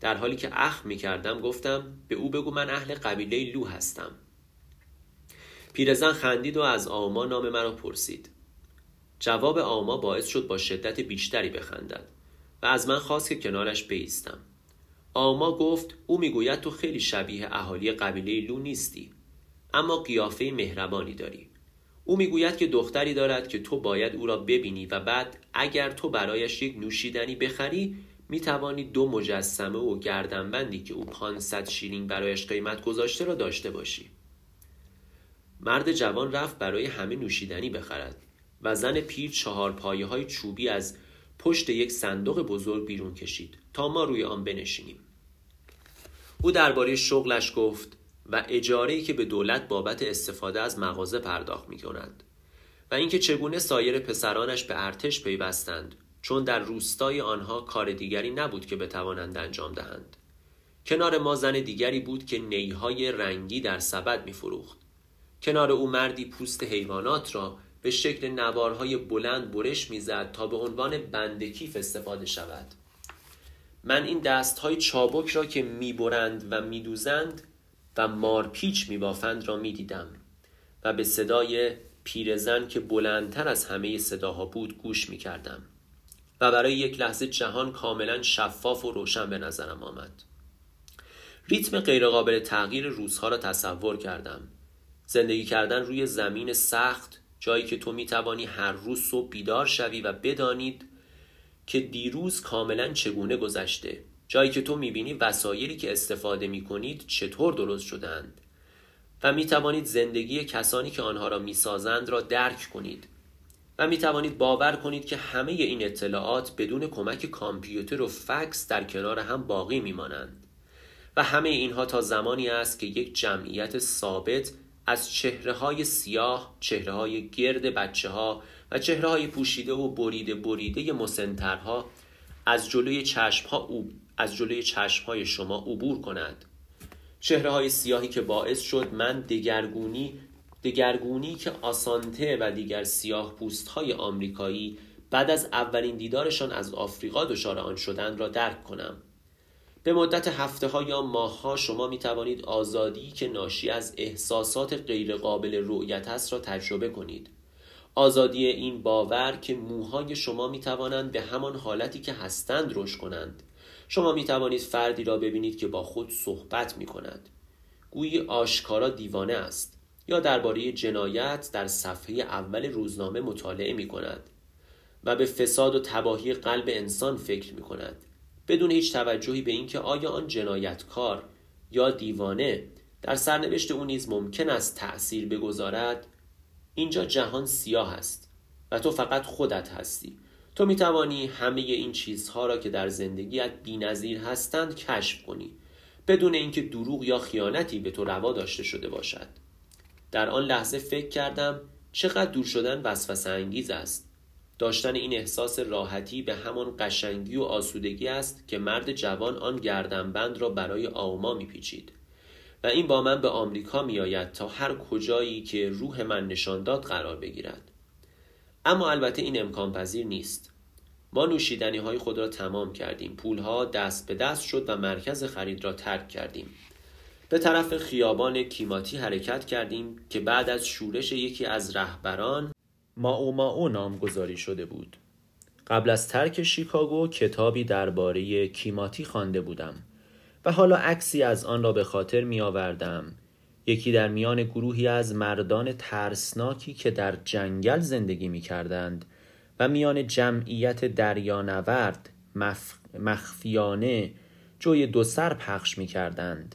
در حالی که اخ می کردم گفتم به او بگو من اهل قبیله لو هستم. پیرزن خندید و از آما نام مرا پرسید. جواب آما باعث شد با شدت بیشتری بخندد. و از من خواست که کنارش بیستم. آما گفت او می‌گوید تو خیلی شبیه اهالی قبیله لو نیستی اما قیافه مهربانی داری. او می‌گوید که دختری دارد که تو باید او را ببینی و بعد اگر تو برایش یک نوشیدنی بخری می‌توانی دو مجسمه و گردنبندی که او 500 شیلینگ برایش قیمت گذاشته را داشته باشی. مرد جوان رفت برای همه نوشیدنی بخرد و زن پیر چهار پایه های چوبی از پشت یک صندوق بزرگ بیرون کشید تا ما روی آن بنشینیم او درباره شغلش گفت و اجاره که به دولت بابت استفاده از مغازه پرداخت می کند و اینکه چگونه سایر پسرانش به ارتش پیوستند چون در روستای آنها کار دیگری نبود که بتوانند انجام دهند کنار ما زن دیگری بود که نیهای رنگی در سبد می فروخت. کنار او مردی پوست حیوانات را به شکل نوارهای بلند برش می‌زد تا به عنوان بندکیف استفاده شود. من این دست های چابک را که می‌برند و میدوزند و مارپیچ میبافند را می‌دیدم و به صدای پیرزن که بلندتر از همه صداها بود گوش می‌کردم و برای یک لحظه جهان کاملا شفاف و روشن به نظرم آمد. ریتم غیرقابل تغییر روزها را تصور کردم. زندگی کردن روی زمین سخت جایی که تو می‌توانی هر روز صبح بیدار شوی و بدانید که دیروز کاملا چگونه گذشته. جایی که تو می‌بینی وسایلی که استفاده می‌کنید چطور درست شدند و می‌توانید زندگی کسانی که آنها را می‌سازند را درک کنید و می توانید باور کنید که همه این اطلاعات بدون کمک کامپیوتر و فکس در کنار هم باقی میمانند و همه اینها تا زمانی است که یک جمعیت ثابت از چهره های سیاه، چهره های گرد بچه ها و چهره های پوشیده و بریده بریده مسنترها از جلوی چشم ها او از جلوی چشم های شما عبور کند چهره های سیاهی که باعث شد من دگرگونی دگرگونی که آسانته و دیگر سیاه پوست های آمریکایی بعد از اولین دیدارشان از آفریقا دچار آن شدن را درک کنم. به مدت هفته ها یا ماه ها شما می توانید آزادی که ناشی از احساسات غیرقابل رؤیت است را تجربه کنید. آزادی این باور که موهای شما می توانند به همان حالتی که هستند رشد کنند. شما می توانید فردی را ببینید که با خود صحبت می کند گویی آشکارا دیوانه است یا درباره جنایت در صفحه اول روزنامه مطالعه می کند و به فساد و تباهی قلب انسان فکر می کند بدون هیچ توجهی به اینکه آیا آن جنایتکار یا دیوانه در سرنوشت او نیز ممکن است تأثیر بگذارد؟ اینجا جهان سیاه است و تو فقط خودت هستی. تو می توانی همه این چیزها را که در زندگیت بینظیر هستند کشف کنی بدون اینکه دروغ یا خیانتی به تو روا داشته شده باشد. در آن لحظه فکر کردم چقدر دور شدن وسوسه انگیز است. داشتن این احساس راحتی به همان قشنگی و آسودگی است که مرد جوان آن گردنبند را برای آوما میپیچید. و این با من به آمریکا میآید تا هر کجایی که روح من نشان داد قرار بگیرد. اما البته این امکان پذیر نیست. ما نوشیدنی های خود را تمام کردیم. پولها دست به دست شد و مرکز خرید را ترک کردیم. به طرف خیابان کیماتی حرکت کردیم که بعد از شورش یکی از رهبران ما او نامگذاری شده بود. قبل از ترک شیکاگو کتابی درباره کیماتی خوانده بودم و حالا عکسی از آن را به خاطر می آوردم یکی در میان گروهی از مردان ترسناکی که در جنگل زندگی می کردند و میان جمعیت دریانورد مف... مخفیانه جوی دو سر پخش می کردند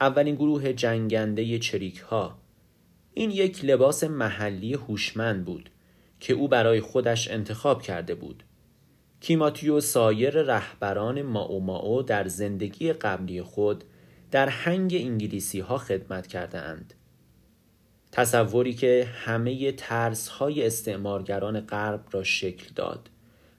اولین گروه جنگنده چریک ها این یک لباس محلی هوشمند بود. که او برای خودش انتخاب کرده بود کیماتیو سایر رهبران ماو در زندگی قبلی خود در هنگ انگلیسی ها خدمت کرده اند. تصوری که همه ترس های استعمارگران غرب را شکل داد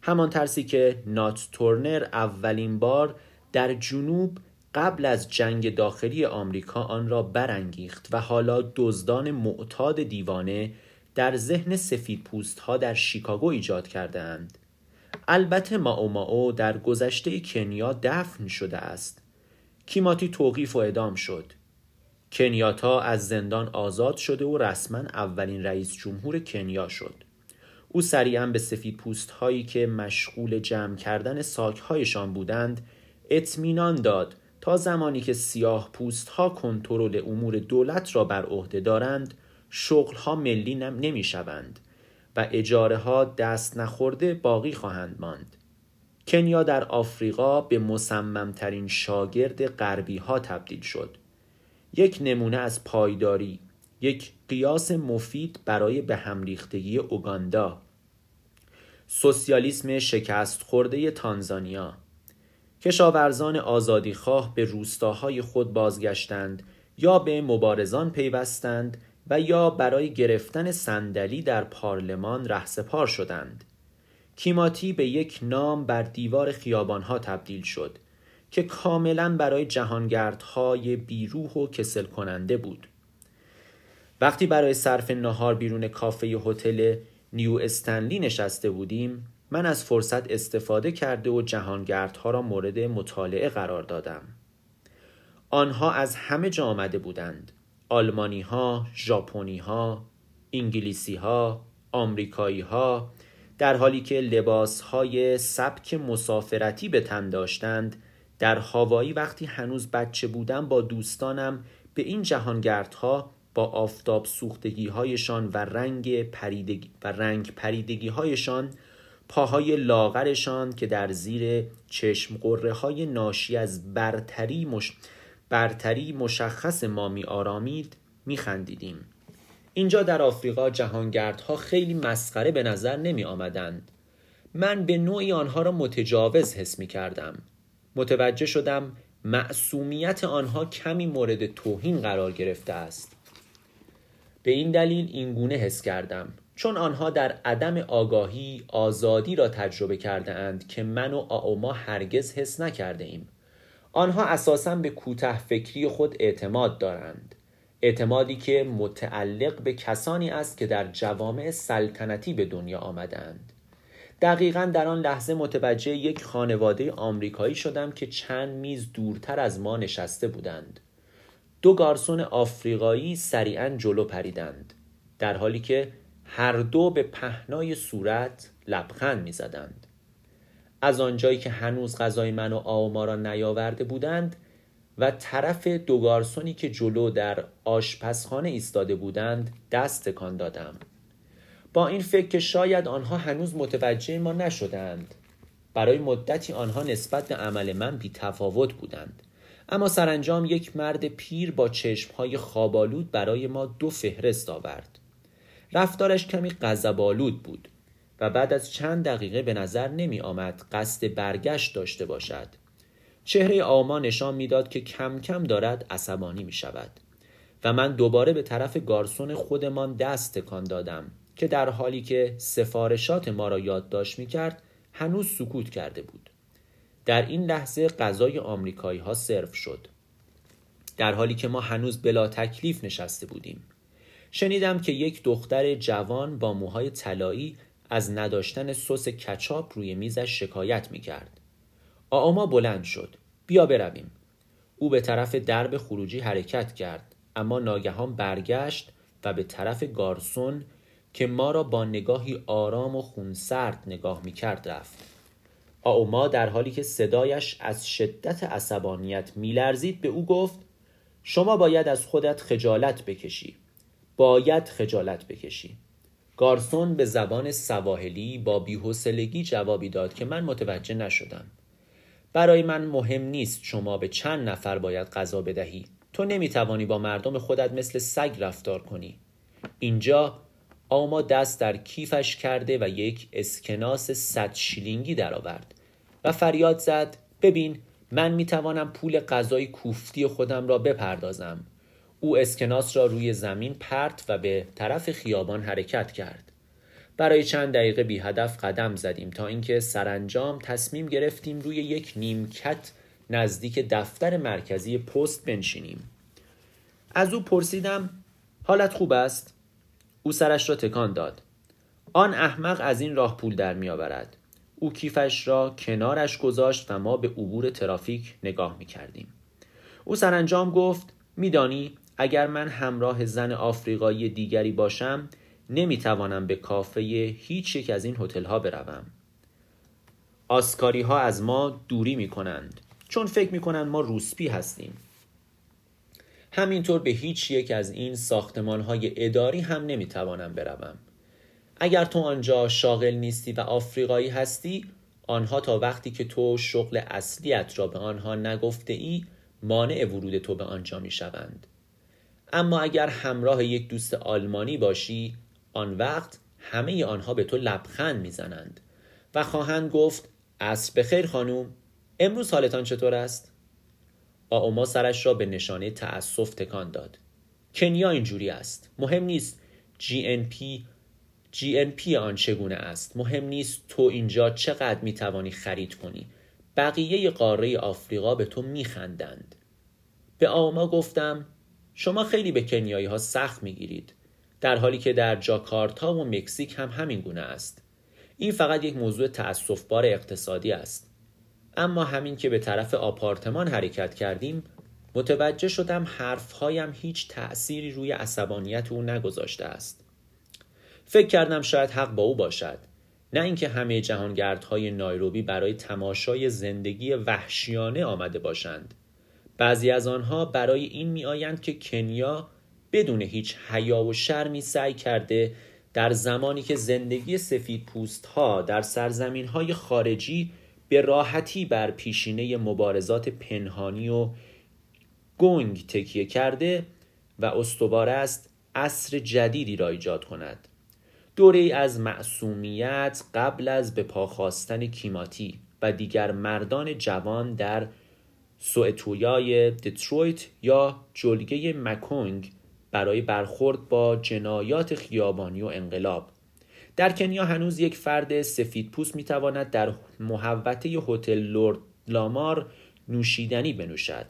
همان ترسی که نات تورنر اولین بار در جنوب قبل از جنگ داخلی آمریکا آن را برانگیخت و حالا دزدان معتاد دیوانه در ذهن سفید پوست ها در شیکاگو ایجاد کردهاند. البته ماو ماو در گذشته کنیا دفن شده است. کیماتی توقیف و ادام شد. کنیاتا از زندان آزاد شده و رسما اولین رئیس جمهور کنیا شد. او سریعا به سفید پوست هایی که مشغول جمع کردن ساک هایشان بودند اطمینان داد تا زمانی که سیاه پوست ها کنترل امور دولت را بر عهده دارند شغل ها ملی نمی شوند و اجاره ها دست نخورده باقی خواهند ماند. کنیا در آفریقا به مصممترین شاگرد غربی ها تبدیل شد. یک نمونه از پایداری، یک قیاس مفید برای به هم ریختگی اوگاندا، سوسیالیسم شکست خورده تانزانیا، کشاورزان آزادیخواه به روستاهای خود بازگشتند یا به مبارزان پیوستند و یا برای گرفتن صندلی در پارلمان رهسپار شدند. کیماتی به یک نام بر دیوار خیابانها تبدیل شد که کاملا برای جهانگردهای بیروح و کسل کننده بود. وقتی برای صرف نهار بیرون کافه هتل نیو استنلی نشسته بودیم من از فرصت استفاده کرده و جهانگردها را مورد مطالعه قرار دادم. آنها از همه جا آمده بودند. آلمانی ها، ژاپنی ها، انگلیسی ها، آمریکایی ها در حالی که لباس های سبک مسافرتی به تن داشتند در هاوایی وقتی هنوز بچه بودم با دوستانم به این جهانگردها با آفتاب سوختگی هایشان و رنگ پریدگی, و رنگ پریدگی هایشان پاهای لاغرشان که در زیر چشم قره های ناشی از برتری, مش... برتری مشخص ما می آرامید می خندیدیم. اینجا در آفریقا جهانگردها خیلی مسخره به نظر نمی آمدند. من به نوعی آنها را متجاوز حس می کردم. متوجه شدم معصومیت آنها کمی مورد توهین قرار گرفته است. به این دلیل این گونه حس کردم چون آنها در عدم آگاهی آزادی را تجربه کرده اند که من و آوما هرگز حس نکرده ایم. آنها اساسا به کوته فکری خود اعتماد دارند. اعتمادی که متعلق به کسانی است که در جوامع سلطنتی به دنیا آمدند. دقیقا در آن لحظه متوجه یک خانواده آمریکایی شدم که چند میز دورتر از ما نشسته بودند. دو گارسون آفریقایی سریعا جلو پریدند در حالی که هر دو به پهنای صورت لبخند می‌زدند از آنجایی که هنوز غذای من و آوما را نیاورده بودند و طرف دو گارسونی که جلو در آشپزخانه ایستاده بودند دست تکان دادم. با این فکر که شاید آنها هنوز متوجه ما نشدند. برای مدتی آنها نسبت به عمل من بی تفاوت بودند. اما سرانجام یک مرد پیر با چشمهای خوابالود برای ما دو فهرست آورد. رفتارش کمی غضبآلود بود. و بعد از چند دقیقه به نظر نمی آمد قصد برگشت داشته باشد. چهره آما نشان می‌داد که کم کم دارد عصبانی می شود و من دوباره به طرف گارسون خودمان دست تکان دادم که در حالی که سفارشات ما را یادداشت می کرد هنوز سکوت کرده بود. در این لحظه غذای آمریکایی ها سرو شد. در حالی که ما هنوز بلا تکلیف نشسته بودیم. شنیدم که یک دختر جوان با موهای طلایی از نداشتن سس کچاپ روی میزش شکایت می کرد. آما بلند شد. بیا برویم. او به طرف درب خروجی حرکت کرد اما ناگهان برگشت و به طرف گارسون که ما را با نگاهی آرام و خونسرد نگاه می کرد رفت. آوما در حالی که صدایش از شدت عصبانیت میلرزید به او گفت شما باید از خودت خجالت بکشی باید خجالت بکشی گارسون به زبان سواحلی با بیحسلگی جوابی داد که من متوجه نشدم. برای من مهم نیست شما به چند نفر باید غذا بدهی. تو نمی‌توانی با مردم خودت مثل سگ رفتار کنی. اینجا آما دست در کیفش کرده و یک اسکناس صد شیلینگی درآورد و فریاد زد ببین من می‌توانم پول غذای کوفتی خودم را بپردازم. او اسکناس را روی زمین پرت و به طرف خیابان حرکت کرد. برای چند دقیقه بی هدف قدم زدیم تا اینکه سرانجام تصمیم گرفتیم روی یک نیمکت نزدیک دفتر مرکزی پست بنشینیم. از او پرسیدم حالت خوب است؟ او سرش را تکان داد. آن احمق از این راه پول در می آورد او کیفش را کنارش گذاشت و ما به عبور ترافیک نگاه می کردیم او سرانجام گفت میدانی؟ اگر من همراه زن آفریقایی دیگری باشم نمی توانم به کافه هیچ یک از این هتل ها بروم. آسکاری ها از ما دوری می کنند چون فکر می کنند ما روسپی هستیم. همینطور به هیچ یک از این ساختمان های اداری هم نمی توانم بروم. اگر تو آنجا شاغل نیستی و آفریقایی هستی آنها تا وقتی که تو شغل اصلیت را به آنها نگفته ای مانع ورود تو به آنجا می شوند. اما اگر همراه یک دوست آلمانی باشی آن وقت همه آنها به تو لبخند می‌زنند و خواهند گفت عصر بخیر خانوم امروز حالتان چطور است؟ آوما سرش را به نشانه تأسف تکان داد. کنیا اینجوری است. مهم نیست GNP GNP آن چگونه است. مهم نیست تو اینجا چقدر می‌توانی خرید کنی. بقیه قاره آفریقا به تو میخندند. به آما گفتم شما خیلی به کنیایی ها سخت می‌گیرید در حالی که در جاکارتا و مکزیک هم همین گونه است. این فقط یک موضوع بار اقتصادی است. اما همین که به طرف آپارتمان حرکت کردیم متوجه شدم حرفهایم هیچ تأثیری روی عصبانیت او نگذاشته است. فکر کردم شاید حق با او باشد نه اینکه همه جهانگردهای نایروبی برای تماشای زندگی وحشیانه آمده باشند. بعضی از آنها برای این می آیند که کنیا بدون هیچ حیا و شرمی سعی کرده در زمانی که زندگی سفید پوست ها در سرزمین های خارجی به راحتی بر پیشینه مبارزات پنهانی و گنگ تکیه کرده و استوار است عصر جدیدی را ایجاد کند. دوره ای از معصومیت قبل از به پاخواستن کیماتی و دیگر مردان جوان در سوئتویای دترویت یا جلگه مکونگ برای برخورد با جنایات خیابانی و انقلاب. در کنیا هنوز یک فرد سفید پوست می تواند در محوطه هتل لورد لامار نوشیدنی بنوشد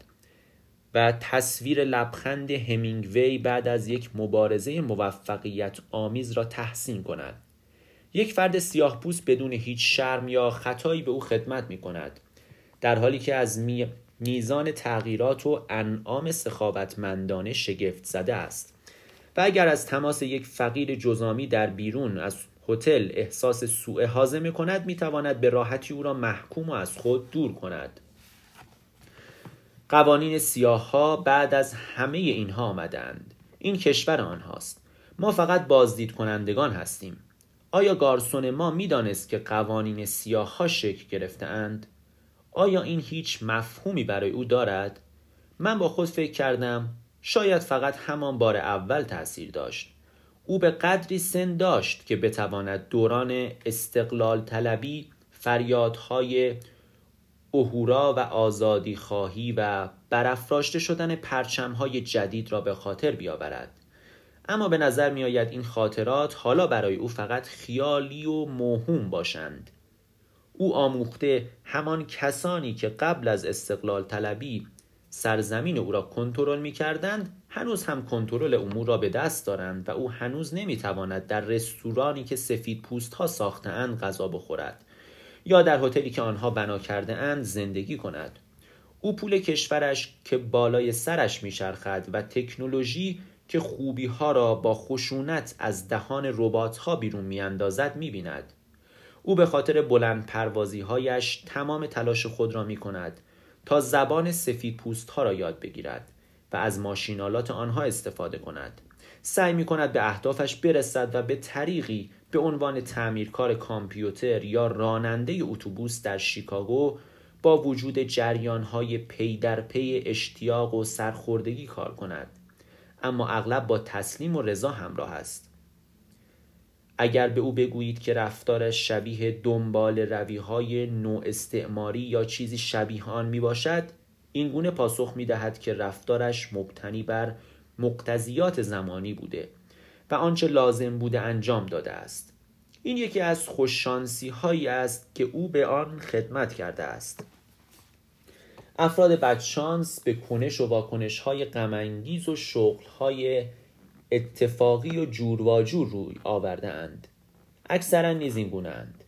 و تصویر لبخند همینگوی بعد از یک مبارزه موفقیت آمیز را تحسین کند. یک فرد سیاه پوست بدون هیچ شرم یا خطایی به او خدمت می کند در حالی که از می... میزان تغییرات و انعام سخاوتمندانه شگفت زده است. و اگر از تماس یک فقیر جزامی در بیرون از هتل احساس سوء حازمه کند می‌تواند به راحتی او را محکوم و از خود دور کند. قوانین سیاه ها بعد از همه اینها آمدند. این کشور آنهاست. ما فقط بازدید کنندگان هستیم. آیا گارسون ما می‌دانست که قوانین سیاه ها شکل گرفتهاند؟ آیا این هیچ مفهومی برای او دارد؟ من با خود فکر کردم شاید فقط همان بار اول تاثیر داشت. او به قدری سن داشت که بتواند دوران استقلال طلبی فریادهای اهورا و آزادی خواهی و برافراشته شدن پرچمهای جدید را به خاطر بیاورد. اما به نظر می آید این خاطرات حالا برای او فقط خیالی و موهوم باشند. او آموخته همان کسانی که قبل از استقلال طلبی سرزمین او را کنترل می کردند هنوز هم کنترل امور را به دست دارند و او هنوز نمی تواند در رستورانی که سفید پوست ها ساخته اند غذا بخورد یا در هتلی که آنها بنا کرده اند زندگی کند. او پول کشورش که بالای سرش میچرخد و تکنولوژی که خوبی ها را با خشونت از دهان ربات ها بیرون میاندازد می‌بیند. او به خاطر بلند پروازی هایش تمام تلاش خود را می کند تا زبان سفید پوست ها را یاد بگیرد و از ماشینالات آنها استفاده کند. سعی می کند به اهدافش برسد و به طریقی به عنوان تعمیرکار کامپیوتر یا راننده اتوبوس در شیکاگو با وجود جریان های پی در پی اشتیاق و سرخوردگی کار کند. اما اغلب با تسلیم و رضا همراه است. اگر به او بگویید که رفتارش شبیه دنبال روی های نو استعماری یا چیزی شبیه آن می باشد این گونه پاسخ می دهد که رفتارش مبتنی بر مقتضیات زمانی بوده و آنچه لازم بوده انجام داده است. این یکی از خوششانسی هایی است که او به آن خدمت کرده است. افراد بدشانس به کنش و واکنش های غمانگیز و شغل های اتفاقی و جور و جور روی آورده اند. اکثرا نیز این گونهاند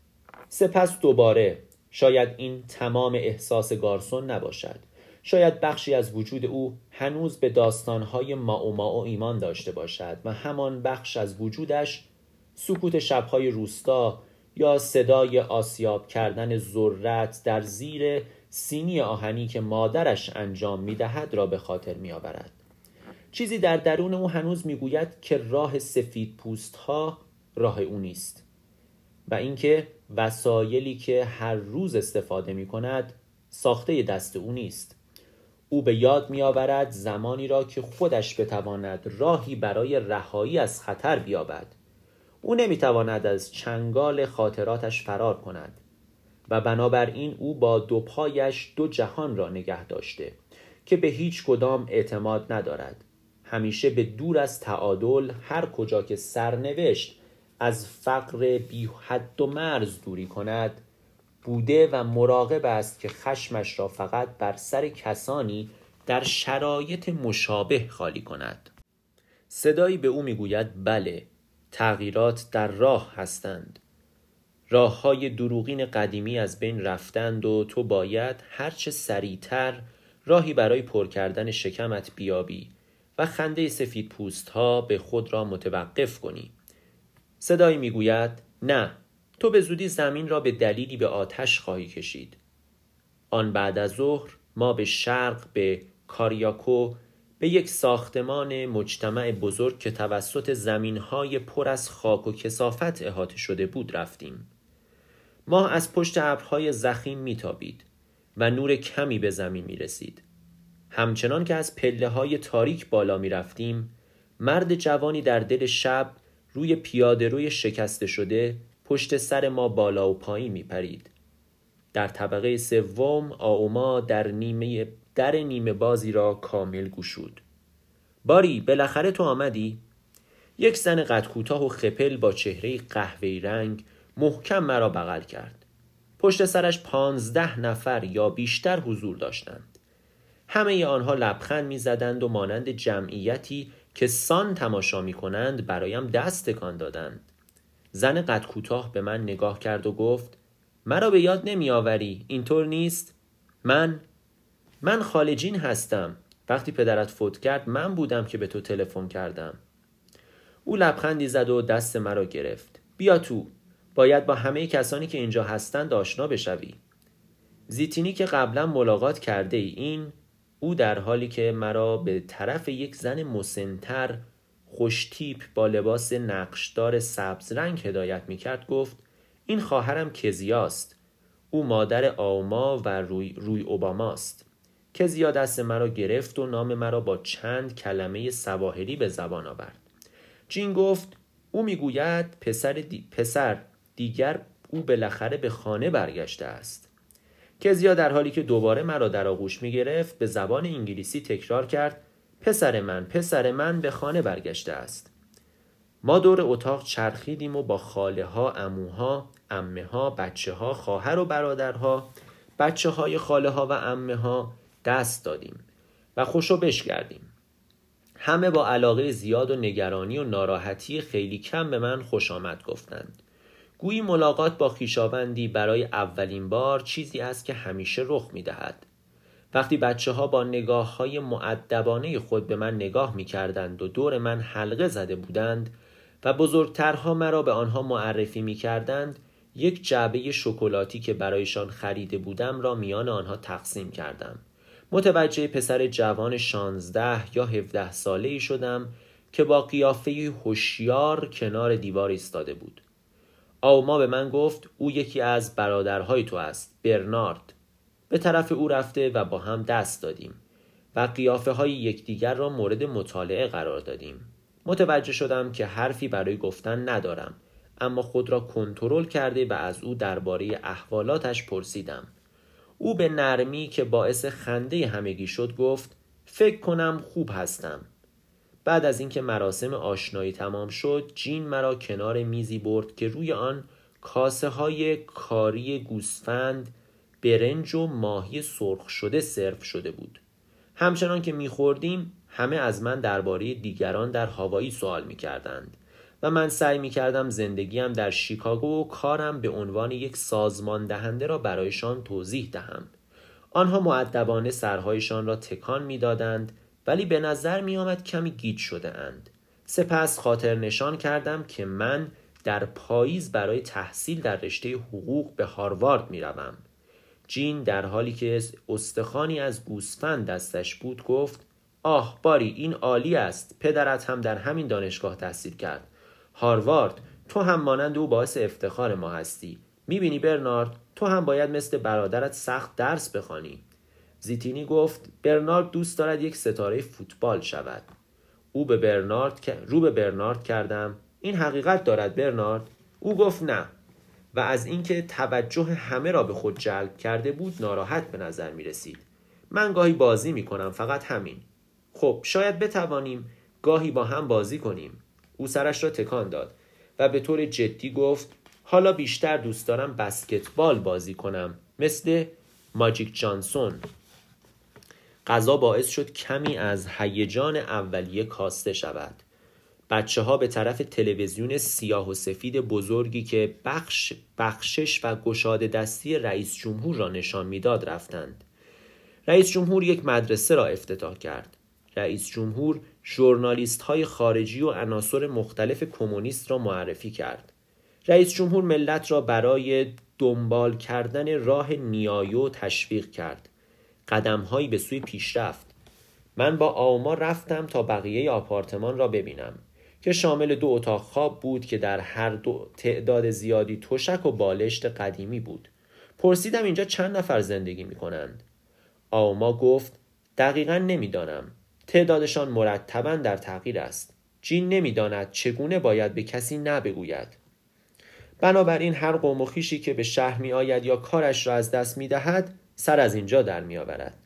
سپس دوباره شاید این تمام احساس گارسون نباشد. شاید بخشی از وجود او هنوز به داستانهای ما و ما و ایمان داشته باشد و همان بخش از وجودش سکوت شبهای روستا یا صدای آسیاب کردن ذرت در زیر سینی آهنی که مادرش انجام می‌دهد را به خاطر میآورد. چیزی در درون او هنوز می‌گوید که راه سفید پوست ها راه او نیست و اینکه وسایلی که هر روز استفاده می کند ساخته دست او نیست. او به یاد می آورد زمانی را که خودش بتواند راهی برای رهایی از خطر بیابد. او نمی تواند از چنگال خاطراتش فرار کند و بنابراین او با دو پایش دو جهان را نگه داشته که به هیچ کدام اعتماد ندارد. همیشه به دور از تعادل هر کجا که سرنوشت از فقر بی حد و مرز دوری کند بوده و مراقب است که خشمش را فقط بر سر کسانی در شرایط مشابه خالی کند. صدایی به او می‌گوید بله تغییرات در راه هستند. راه های دروغین قدیمی از بین رفتند و تو باید هرچه سریعتر راهی برای پر کردن شکمت بیابی. و خنده سفید پوست ها به خود را متوقف کنی. صدایی می‌گوید نه تو به زودی زمین را به دلیلی به آتش خواهی کشید. آن بعد از ظهر ما به شرق به کاریاکو به یک ساختمان مجتمع بزرگ که توسط زمینهای پر از خاک و کسافت احاطه شده بود رفتیم. ماه از پشت ابرهای زخیم میتابید و نور کمی به زمین می رسید. همچنان که از پله های تاریک بالا می رفتیم مرد جوانی در دل شب روی پیاده روی شکسته شده پشت سر ما بالا و پایین می پرید. در طبقه سوم آوما در نیمه در نیمه بازی را کامل گشود. باری بالاخره تو آمدی؟ یک زن قد و خپل با چهره قهوه‌ای رنگ محکم مرا بغل کرد. پشت سرش پانزده نفر یا بیشتر حضور داشتند. همه آنها لبخند می‌زدند و مانند جمعیتی که سان تماشا می کنند برایم دست تکان دادند. زن قد کوتاه به من نگاه کرد و گفت مرا به یاد نمی آوری اینطور نیست؟ من من خالجین هستم. وقتی پدرت فوت کرد من بودم که به تو تلفن کردم. او لبخندی زد و دست مرا گرفت. بیا تو باید با همه کسانی که اینجا هستند آشنا بشوی. زیتینی که قبلا ملاقات کرده ای این او در حالی که مرا به طرف یک زن مسنتر خوشتیپ با لباس نقشدار سبز رنگ هدایت می کرد گفت این خواهرم کزیاست. او مادر آوما و روی, روی اوباماست. کزیا دست مرا گرفت و نام مرا با چند کلمه سواحلی به زبان آورد. جین گفت او می‌گوید پسر, دی... پسر دیگر او بالاخره به خانه برگشته است. کزیا در حالی که دوباره مرا در آغوش می گرفت به زبان انگلیسی تکرار کرد پسر من پسر من به خانه برگشته است. ما دور اتاق چرخیدیم و با خاله ها اموها امه ها بچه ها خواهر و برادرها بچه های خاله ها و امه ها دست دادیم و خوشو بشگردیم همه با علاقه زیاد و نگرانی و ناراحتی خیلی کم به من خوش آمد گفتند. گویی ملاقات با خیشاوندی برای اولین بار چیزی است که همیشه رخ می دهد. وقتی بچه ها با نگاه های معدبانه خود به من نگاه می کردند و دور من حلقه زده بودند و بزرگترها مرا به آنها معرفی می کردند یک جعبه شکلاتی که برایشان خریده بودم را میان آنها تقسیم کردم. متوجه پسر جوان شانزده یا هفده ساله ای شدم که با قیافه هوشیار کنار دیوار ایستاده بود. آوما به من گفت او یکی از برادرهای تو است برنارد. به طرف او رفته و با هم دست دادیم و قیافه های یکدیگر را مورد مطالعه قرار دادیم. متوجه شدم که حرفی برای گفتن ندارم اما خود را کنترل کرده و از او درباره احوالاتش پرسیدم. او به نرمی که باعث خنده همگی شد گفت فکر کنم خوب هستم. بعد از اینکه مراسم آشنایی تمام شد جین مرا کنار میزی برد که روی آن کاسه های کاری گوسفند برنج و ماهی سرخ شده سرو شده بود. همچنان که میخوردیم همه از من درباره دیگران در هوایی سوال می‌کردند و من سعی می‌کردم زندگیم در شیکاگو و کارم به عنوان یک سازمان دهنده را برایشان توضیح دهم. آنها معدبانه سرهایشان را تکان می‌دادند ولی به نظر می آمد کمی گیج شده اند. سپس خاطر نشان کردم که من در پاییز برای تحصیل در رشته حقوق به هاروارد می روم. جین در حالی که استخانی از گوسفند دستش بود گفت آه باری این عالی است پدرت هم در همین دانشگاه تحصیل کرد هاروارد تو هم مانند او باعث افتخار ما هستی می‌بینی برنارد تو هم باید مثل برادرت سخت درس بخوانی زیتینی گفت برنارد دوست دارد یک ستاره فوتبال شود. او به برنارد رو به برنارد کردم. این حقیقت دارد برنارد؟ او گفت نه. و از اینکه توجه همه را به خود جلب کرده بود ناراحت به نظر می رسید. من گاهی بازی می کنم فقط همین. خب شاید بتوانیم گاهی با هم بازی کنیم. او سرش را تکان داد و به طور جدی گفت حالا بیشتر دوست دارم بسکتبال بازی کنم مثل ماجیک جانسون. غذا باعث شد کمی از هیجان اولیه کاسته شود. بچه ها به طرف تلویزیون سیاه و سفید بزرگی که بخش بخشش و گشاده دستی رئیس جمهور را نشان می‌داد رفتند. رئیس جمهور یک مدرسه را افتتاح کرد. رئیس جمهور ژورنالیست های خارجی و عناصر مختلف کمونیست را معرفی کرد. رئیس جمهور ملت را برای دنبال کردن راه نیایو تشویق کرد. قدمهایی به سوی پیشرفت من با آما رفتم تا بقیه آپارتمان را ببینم که شامل دو اتاق خواب بود که در هر دو تعداد زیادی تشک و بالشت قدیمی بود. پرسیدم اینجا چند نفر زندگی می کنند آما گفت دقیقا نمی‌دانم. تعدادشان مرتبا در تغییر است. جین نمی‌داند چگونه باید به کسی نبگوید. بنابراین هر قوم و خیشی که به شهر می آید یا کارش را از دست می دهد سر از اینجا در می آورد.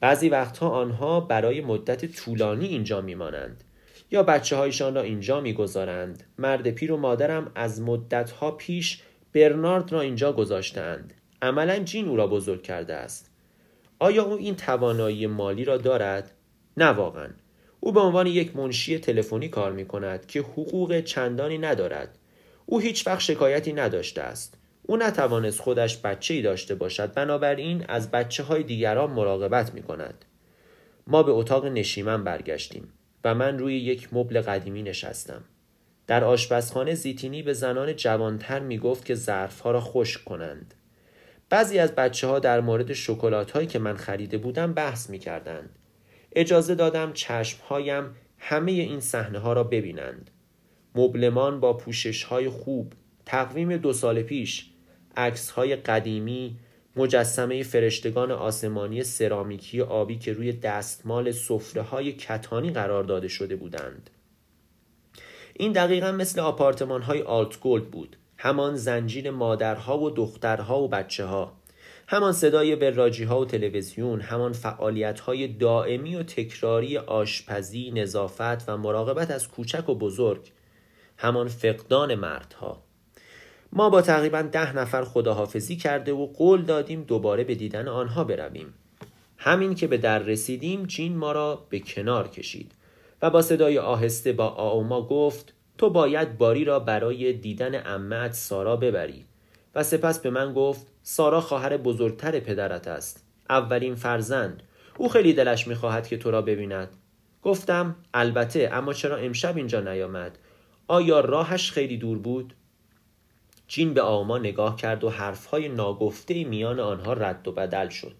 بعضی وقتها آنها برای مدت طولانی اینجا می مانند یا بچه هایشان را اینجا می گذارند. مرد پیر و مادرم از مدت ها پیش برنارد را اینجا گذاشتند. عملا جین او را بزرگ کرده است. آیا او این توانایی مالی را دارد؟ نه واقعا. او به عنوان یک منشی تلفنی کار می کند که حقوق چندانی ندارد. او هیچ وقت شکایتی نداشته است. او نتوانست خودش بچه ای داشته باشد بنابراین از بچه های دیگران مراقبت می کند. ما به اتاق نشیمن برگشتیم و من روی یک مبل قدیمی نشستم. در آشپزخانه زیتینی به زنان جوانتر می گفت که ظرفها را خشک کنند. بعضی از بچه ها در مورد شکلات هایی که من خریده بودم بحث می کردند. اجازه دادم چشمهایم همه این صحنه ها را ببینند. مبلمان با پوشش های خوب تقویم دو سال پیش عکس های قدیمی مجسمه فرشتگان آسمانی سرامیکی آبی که روی دستمال سفره های کتانی قرار داده شده بودند. این دقیقا مثل آپارتمان های آلت گولد بود. همان زنجیر مادرها و دخترها و بچه ها همان صدای وراجی ها و تلویزیون همان فعالیت های دائمی و تکراری آشپزی نظافت و مراقبت از کوچک و بزرگ. همان فقدان مردها. ما با تقریبا ده نفر خداحافظی کرده و قول دادیم دوباره به دیدن آنها برویم. همین که به در رسیدیم جین ما را به کنار کشید و با صدای آهسته با آوما گفت تو باید باری را برای دیدن امت سارا ببری. و سپس به من گفت سارا خواهر بزرگتر پدرت است اولین فرزند. او خیلی دلش می‌خواهد که تو را ببیند. گفتم البته اما چرا امشب اینجا نیامد؟ آیا راهش خیلی دور بود؟ جین به آما نگاه کرد و حرفهای ناگفته میان آنها رد و بدل شد.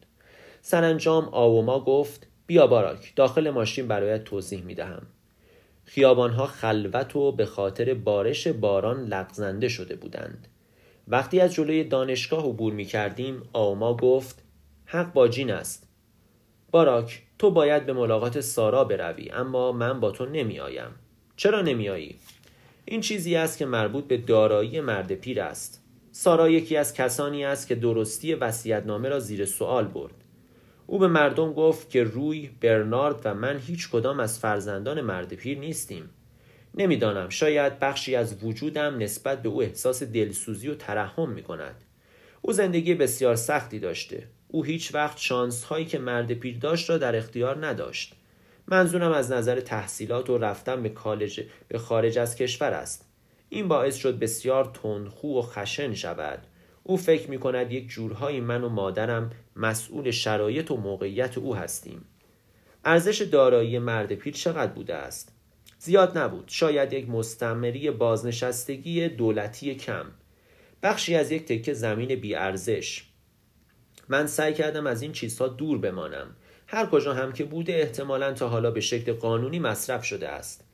سرانجام آوما گفت بیا باراک داخل ماشین برایت توضیح می دهم خیابانها خلوت و به خاطر بارش باران لغزنده شده بودند. وقتی از جلوی دانشگاه عبور می کردیم آوما گفت حق با جین است. باراک تو باید به ملاقات سارا بروی اما من با تو نمی آیم چرا نمی آیی؟ این چیزی است که مربوط به دارایی مرد پیر است. سارا یکی از کسانی است که درستی وصیت‌نامه را زیر سوال برد. او به مردم گفت که روی برنارد و من هیچ کدام از فرزندان مرد پیر نیستیم. نمی‌دانم شاید بخشی از وجودم نسبت به او احساس دلسوزی و ترحم می کند او زندگی بسیار سختی داشته. او هیچ وقت شانس هایی که مرد پیر داشت را در اختیار نداشت. منظورم از نظر تحصیلات و رفتن به کالج به خارج از کشور است. این باعث شد بسیار تندخو و خشن شود. او فکر می کند یک جورهایی من و مادرم مسئول شرایط و موقعیت او هستیم. ارزش دارایی مرد پیر چقدر بوده است؟ زیاد نبود. شاید یک مستمری بازنشستگی دولتی کم. بخشی از یک تکه زمین بیارزش. من سعی کردم از این چیزها دور بمانم. هر کجا هم که بوده احتمالا تا حالا به شکل قانونی مصرف شده است.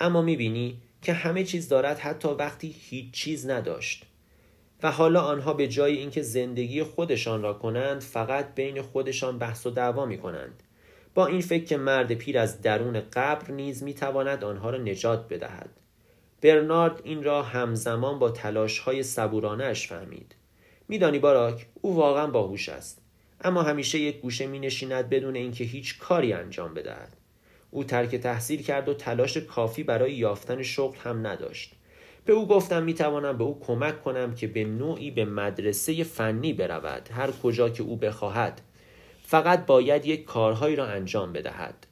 اما می‌بینی که همه چیز دارد حتی وقتی هیچ چیز نداشت. و حالا آنها به جای اینکه زندگی خودشان را کنند فقط بین خودشان بحث و دعوا می کنند با این فکر که مرد پیر از درون قبر نیز می تواند آنها را نجات بدهد. برنارد این را همزمان با تلاش های صبورانه فهمید. میدانی باراک او واقعا باهوش است. اما همیشه یک گوشه می نشیند بدون اینکه هیچ کاری انجام بدهد. او ترک تحصیل کرد و تلاش کافی برای یافتن شغل هم نداشت. به او گفتم می توانم به او کمک کنم که به نوعی به مدرسه فنی برود. هر کجا که او بخواهد فقط باید یک کارهایی را انجام بدهد.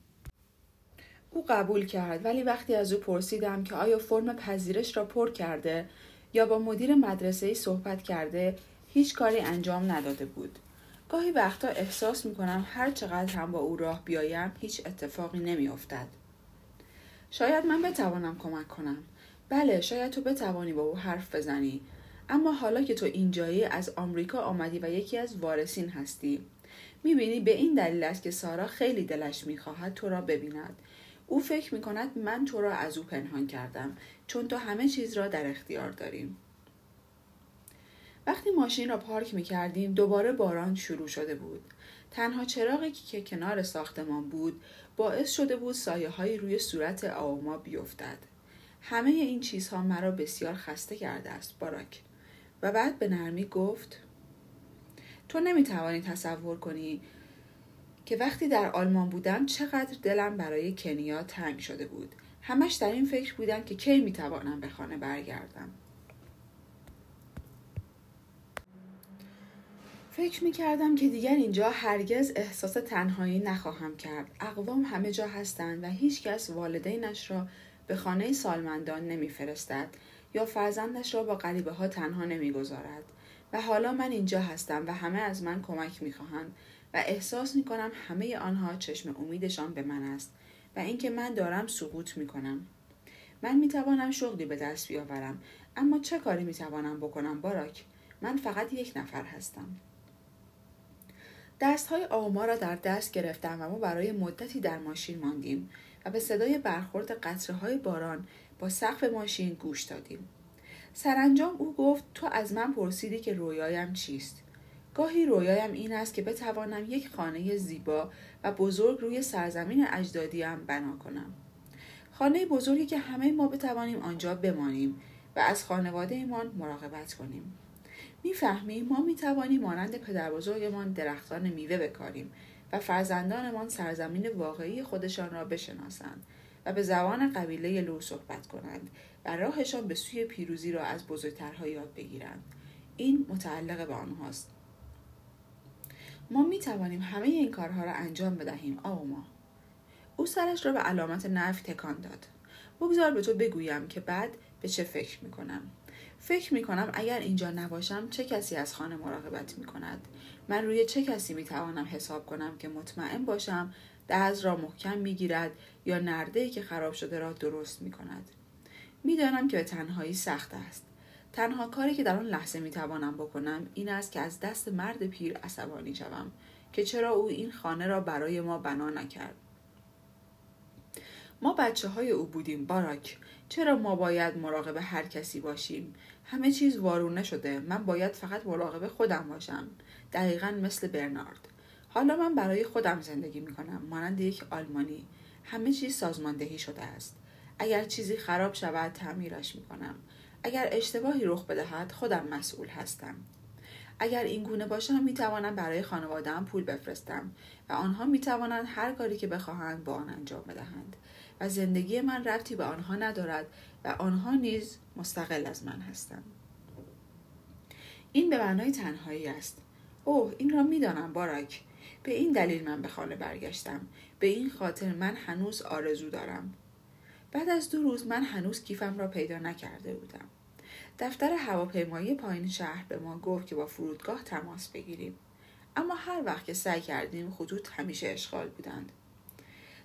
او قبول کرد ولی وقتی از او پرسیدم که آیا فرم پذیرش را پر کرده یا با مدیر مدرسه صحبت کرده هیچ کاری انجام نداده بود. گاهی وقتا احساس می کنم هر چقدر هم با او راه بیایم هیچ اتفاقی نمی افتد. شاید من بتوانم کمک کنم. بله شاید تو بتوانی با او حرف بزنی. اما حالا که تو اینجایی از آمریکا آمدی و یکی از وارثین هستی می‌بینی به این دلیل است که سارا خیلی دلش می‌خواهد تو را ببیند او فکر می‌کند من تو را از او پنهان کردم چون تو همه چیز را در اختیار داریم وقتی ماشین را پارک می کردیم دوباره باران شروع شده بود. تنها چراغی که کنار ساختمان بود باعث شده بود سایه های روی صورت آوما بیفتد. همه این چیزها مرا بسیار خسته کرده است باراک. و بعد به نرمی گفت تو نمی‌توانی تصور کنی که وقتی در آلمان بودم چقدر دلم برای کنیا تنگ شده بود. همش در این فکر بودم که کی می‌توانم به خانه برگردم. فکر می کردم که دیگر اینجا هرگز احساس تنهایی نخواهم کرد. اقوام همه جا هستند و هیچکس والدینش را به خانه سالمندان نمیفرستد یا فرزندش را با غریبه ها تنها نمی‌گذارد و حالا من اینجا هستم و همه از من کمک می‌خواهند و احساس می کنم همه آنها چشم امیدشان به من است و اینکه من دارم سقوط می کنم. من می توانم شغلی به دست بیاورم اما چه کاری می توانم بکنم باراک؟ من فقط یک نفر هستم. دست های آما را در دست گرفتم و ما برای مدتی در ماشین ماندیم و به صدای برخورد قطره های باران با سقف ماشین گوش دادیم. سرانجام او گفت تو از من پرسیدی که رویایم چیست؟ گاهی رویایم این است که بتوانم یک خانه زیبا و بزرگ روی سرزمین اجدادیم بنا کنم. خانه بزرگی که همه ما بتوانیم آنجا بمانیم و از خانواده ایمان مراقبت کنیم. می‌فهمیم ما می‌توانیم مانند پدر بزرگمان درختان میوه بکاریم و فرزندانمان سرزمین واقعی خودشان را بشناسند و به زبان قبیله لو صحبت کنند و راهشان به سوی پیروزی را از بزرگترها یاد بگیرند. این متعلق به آنهاست. ما می توانیم همه این کارها را انجام بدهیم آقا ما. او سرش را به علامت نفی تکان داد. بگذار به تو بگویم که بعد به چه فکر می کنم فکر می کنم اگر اینجا نباشم چه کسی از خانه مراقبت می کند من روی چه کسی می توانم حساب کنم که مطمئن باشم دهز را محکم می گیرد یا نرده که خراب شده را درست می کند می‌دانم که به تنهایی سخت است. تنها کاری که در آن لحظه می توانم بکنم این است که از دست مرد پیر عصبانی شوم که چرا او این خانه را برای ما بنا نکرد. ما بچه های او بودیم باراک. چرا ما باید مراقب هر کسی باشیم؟ همه چیز وارونه شده. من باید فقط مراقب خودم باشم. دقیقا مثل برنارد. حالا من برای خودم زندگی می کنم مانند یک آلمانی. همه چیز سازماندهی شده است. اگر چیزی خراب شود تعمیرش می کنم اگر اشتباهی رخ بدهد خودم مسئول هستم. اگر این گونه باشم می توانم برای خانوادهام پول بفرستم و آنها می توانند هر کاری که بخواهند با آن انجام بدهند. و زندگی من ربطی به آنها ندارد و آنها نیز مستقل از من هستند. این به معنای تنهایی است. اوه این را می‌دانم باراک. به این دلیل من به خانه برگشتم. به این خاطر من هنوز آرزو دارم. بعد از دو روز من هنوز کیفم را پیدا نکرده بودم. دفتر هواپیمایی پایین شهر به ما گفت که با فرودگاه تماس بگیریم. اما هر وقت که سعی کردیم خطوط همیشه اشغال بودند.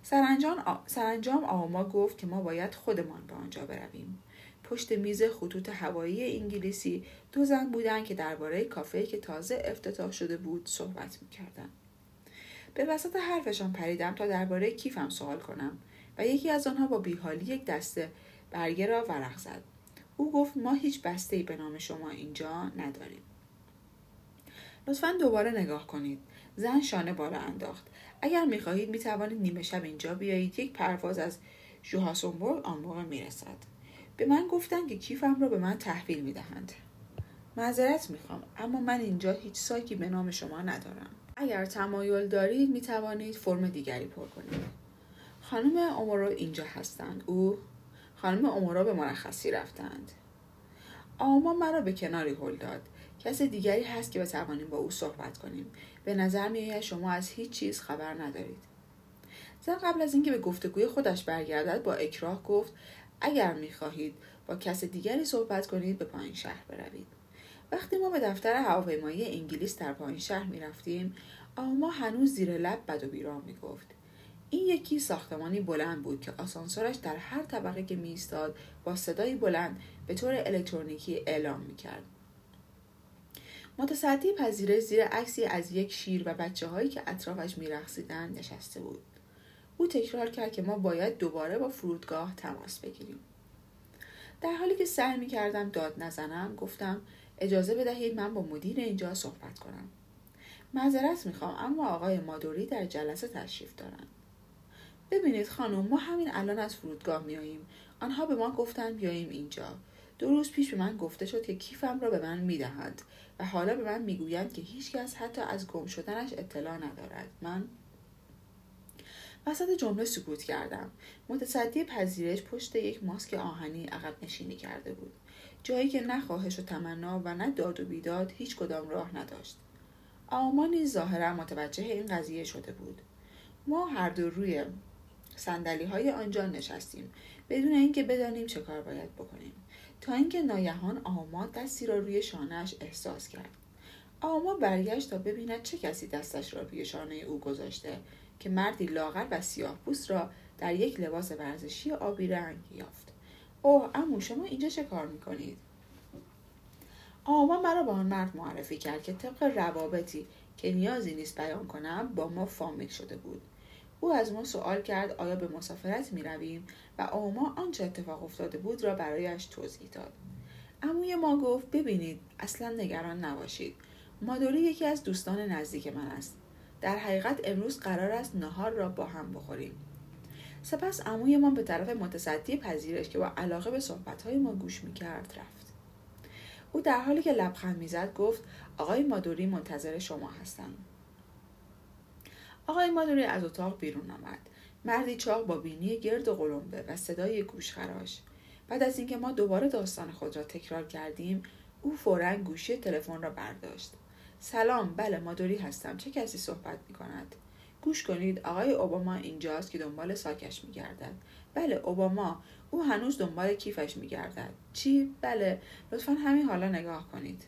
سرانجام, سرانجام آما گفت که ما باید خودمان به آنجا برویم. پشت میز خطوط هوایی انگلیسی دو زن بودند که درباره کافه که تازه افتتاح شده بود صحبت می‌کردند. به وسط حرفشان پریدم تا درباره کیفم سوال کنم و یکی از آنها با بیحالی یک دسته برگه را ورق زد. او گفت ما هیچ بسته ای به نام شما اینجا نداریم. لطفا دوباره نگاه کنید. زن شانه بالا انداخت. اگر می‌خواهید می‌توانید نیمه شب اینجا بیایید. یک پرواز از جوهاسونبورگ آن موقع می‌رسد. به من گفتند که کیفم را به من تحویل می‌دهند. معذرت می‌خوام اما من اینجا هیچ ساکی به نام شما ندارم. اگر تمایل دارید می توانید فرم دیگری پر کنید. خانم امورو اینجا هستند. او؟ خانم امورو به مرخصی رفتند. آما مرا به کناری هل داد. کس دیگری هست که بتوانیم با او صحبت کنیم. به نظر میآید شما از هیچ چیز خبر ندارید زن قبل از اینکه به گفتگوی خودش برگردد با اکراه گفت اگر می‌خواهید با کس دیگری صحبت کنید به پایین شهر بروید وقتی ما به دفتر هواپیمایی انگلیس در پایین شهر می رفتیم آما هنوز زیر لب بد و می گفت. این یکی ساختمانی بلند بود که آسانسورش در هر طبقه که میایستاد با صدایی بلند به طور الکترونیکی اعلام می کرد. متصدی پذیره زیر عکسی از یک شیر و بچه هایی که اطرافش میرقصیدند نشسته بود. او تکرار کرد که ما باید دوباره با فرودگاه تماس بگیریم. در حالی که سعی می کردم داد نزنم گفتم اجازه بدهید من با مدیر اینجا صحبت کنم معذرت می‌خوام اما آقای مادوری در جلسه تشریف دارند ببینید خانم ما همین الان از فرودگاه میاییم آنها به ما گفتن بیاییم اینجا دو روز پیش به من گفته شد که کیفم را به من می‌دهند و حالا به من می‌گویند که هیچکس حتی از گم شدنش اطلاع ندارد. من وسط جمله سکوت کردم. متصدی پذیرش پشت یک ماسک آهنی عقب نشینی کرده بود. جایی که نه خواهش و تمنا و نه داد و بیداد هیچ کدام راه نداشت. آما نیز ظاهرا متوجه این قضیه شده بود. ما هر دو روی سندلی های آنجا نشستیم. بدون اینکه بدانیم چه کار باید بکنیم. تا اینکه ناگهان آما دستی را روی شانهاش احساس کرد. آما برگشت تا ببیند چه کسی دستش را روی شانه او گذاشته که مردی لاغر و سیاه پوست را در یک لباس ورزشی آبی رنگ یافت. اوه امو شما اینجا چه کار می‌کنید؟ آما مرا با آن مرد معرفی کرد که طبق روابطی که نیازی نیست بیان کنم با ما فامیل شده بود. او از ما سوال کرد آیا به مسافرت می رویم و آما آنچه اتفاق افتاده بود را برایش توضیح داد. اموی ما گفت ببینید اصلا نگران نباشید. مادوری یکی از دوستان نزدیک من است. در حقیقت امروز قرار است نهار را با هم بخوریم. سپس عموی ما به طرف متصدی پذیرش که با علاقه به صحبتهای ما گوش می‌کرد رفت. او در حالی که لبخند می‌زد گفت آقای مادوری منتظر شما هستم. آقای مادوری از اتاق بیرون آمد. مردی چاق با بینی گرد و قلمبه و صدای گوشخراش بعد از اینکه ما دوباره داستان خود را تکرار کردیم او فورا گوشی تلفن را برداشت. سلام بله مادوری هستم. چه کسی صحبت می کند گوش کنید آقای اوباما اینجاست که دنبال ساکش میگردد. بله اوباما. او هنوز دنبال کیفش میگردد. چی؟ بله. لطفا همین حالا نگاه کنید.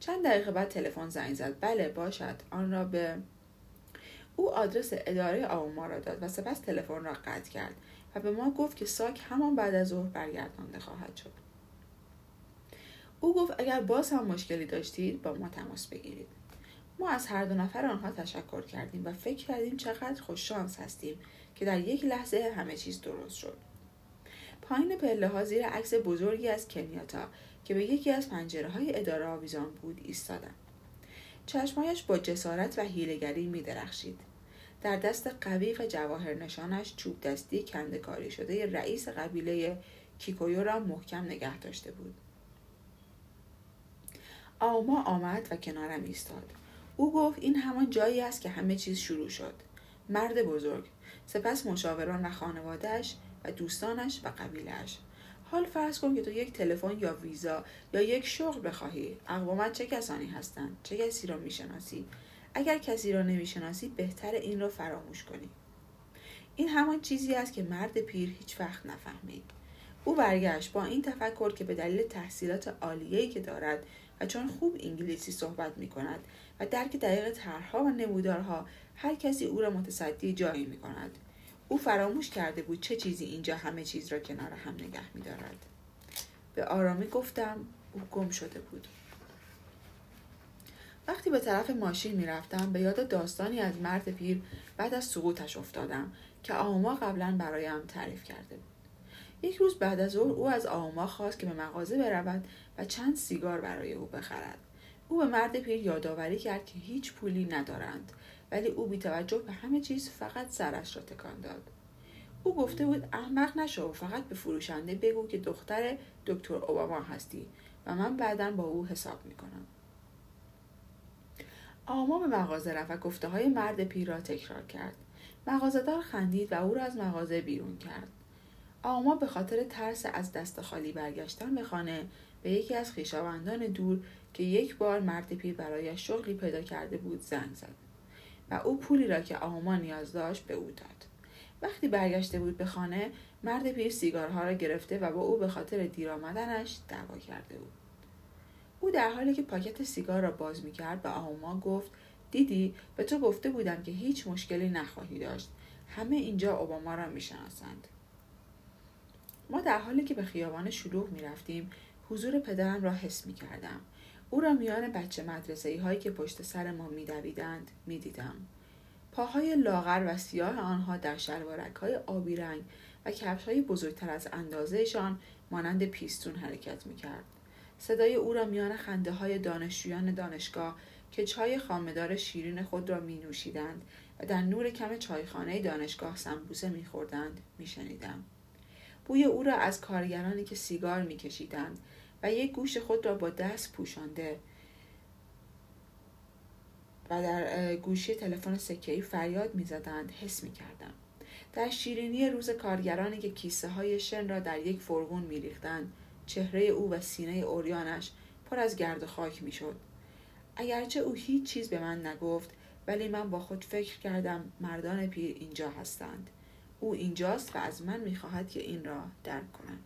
چند دقیقه بعد تلفن زنگ زد. بله باشد. آن را به او آدرس اداره اوباما را داد و سپس تلفن را قطع کرد و به ما گفت که ساک همان بعد از ظهر برگردانده خواهد شد. او گفت اگر باز هم مشکلی داشتید با ما تماس بگیرید. ما از هر دو نفر آنها تشکر کردیم و فکر کردیم چقدر خوششانس هستیم که در یک لحظه همه چیز درست شد. پایین پله ها زیر عکس بزرگی از کنیاتا که به یکی از پنجره های اداره آویزان بود ایستادم چشمایش با جسارت و هیلگری می درخشید. در دست قوی و جواهر نشانش چوب دستی کندکاری شده رئیس قبیله کیکویو را محکم نگه داشته بود. آما آمد و کنارم ایستاد. او گفت این همان جایی است که همه چیز شروع شد. مرد بزرگ سپس مشاوران و خانوادهش و دوستانش و قبیلهش حال فرض کن که تو یک تلفن یا ویزا یا یک شغل بخواهی اقوامت چه کسانی هستند؟ چه کسی را می‌شناسی؟ اگر کسی را نمی‌شناسی بهتر این را فراموش کنی. این همان چیزی است که مرد پیر هیچ وقت نفهمید او برگشت با این تفکر که به دلیل تحصیلات عالیه‌ای که دارد و چون خوب انگلیسی صحبت می کند و درک دقیق طرحها و نمودارها هر کسی او را متصدی جایی می کند او فراموش کرده بود چه چیزی اینجا همه چیز را کنار هم نگه می دارد. به آرامی گفتم او گم شده بود. وقتی به طرف ماشین می رفتم به یاد داستانی از مرد پیر بعد از سقوطش افتادم که آما قبلا برایم تعریف کرده بود. یک روز بعد از ظهر او از آما خواست که به مغازه برود و چند سیگار برای او بخرد. او به مرد پیر یادآوری کرد که هیچ پولی ندارند ولی او بی توجه به همه چیز فقط سرش را تکان داد. او گفته بود احمق نشو فقط به فروشنده بگو که دختر دکتر اوباما هستی و من بعدا با او حساب می‌کنم. آما به مغازه رفت و گفته های مرد پیر را تکرار کرد. مغازهدار خندید و او را از مغازه بیرون کرد. آما به خاطر ترس از دست خالی برگشتن به خانه به یکی از خویشاوندان دور که یک بار مرد پیر برایش شغلی پیدا کرده بود زنگ زد و او پولی را که آما نیاز داشت به او داد. وقتی برگشته بود به خانه مرد پیر سیگارها را گرفته و با او به خاطر دیر آمدنش دعوا کرده بود. او در حالی که پاکت سیگار را باز می‌کرد به آما گفت دیدی به تو گفته بودم که هیچ مشکلی نخواهی داشت. همه اینجا اوباما را می‌شناسند. ما در حالی که به خیابان شلوغ می رفتیم حضور پدرم را حس می کردم. او را میان بچه مدرسه هایی که پشت سر ما می دویدند می دیدم. پاهای لاغر و سیاه آنها در شلوارک های آبی رنگ و کفش های بزرگتر از اندازهشان مانند پیستون حرکت می کرد. صدای او را میان خنده های دانشجویان دانشگاه که چای خامدار شیرین خود را می نوشیدند و در نور کم چایخانه دانشگاه سمبوسه می خوردند می شنیدم. بوی او را از کارگرانی که سیگار میکشیدند و یک گوش خود را با دست پوشانده و در گوشی تلفن سکه‌ای فریاد می‌زدند حس می‌کردم. در شیرینی روز کارگرانی که کیسه های شن را در یک فرغون میریختند چهره او و سینه اوریانش پر از گرد و خاک می‌شد. اگرچه او هیچ چیز به من نگفت ولی من با خود فکر کردم مردان پیر اینجا هستند. او اینجاست و از من می‌خواهد که این را درک کنم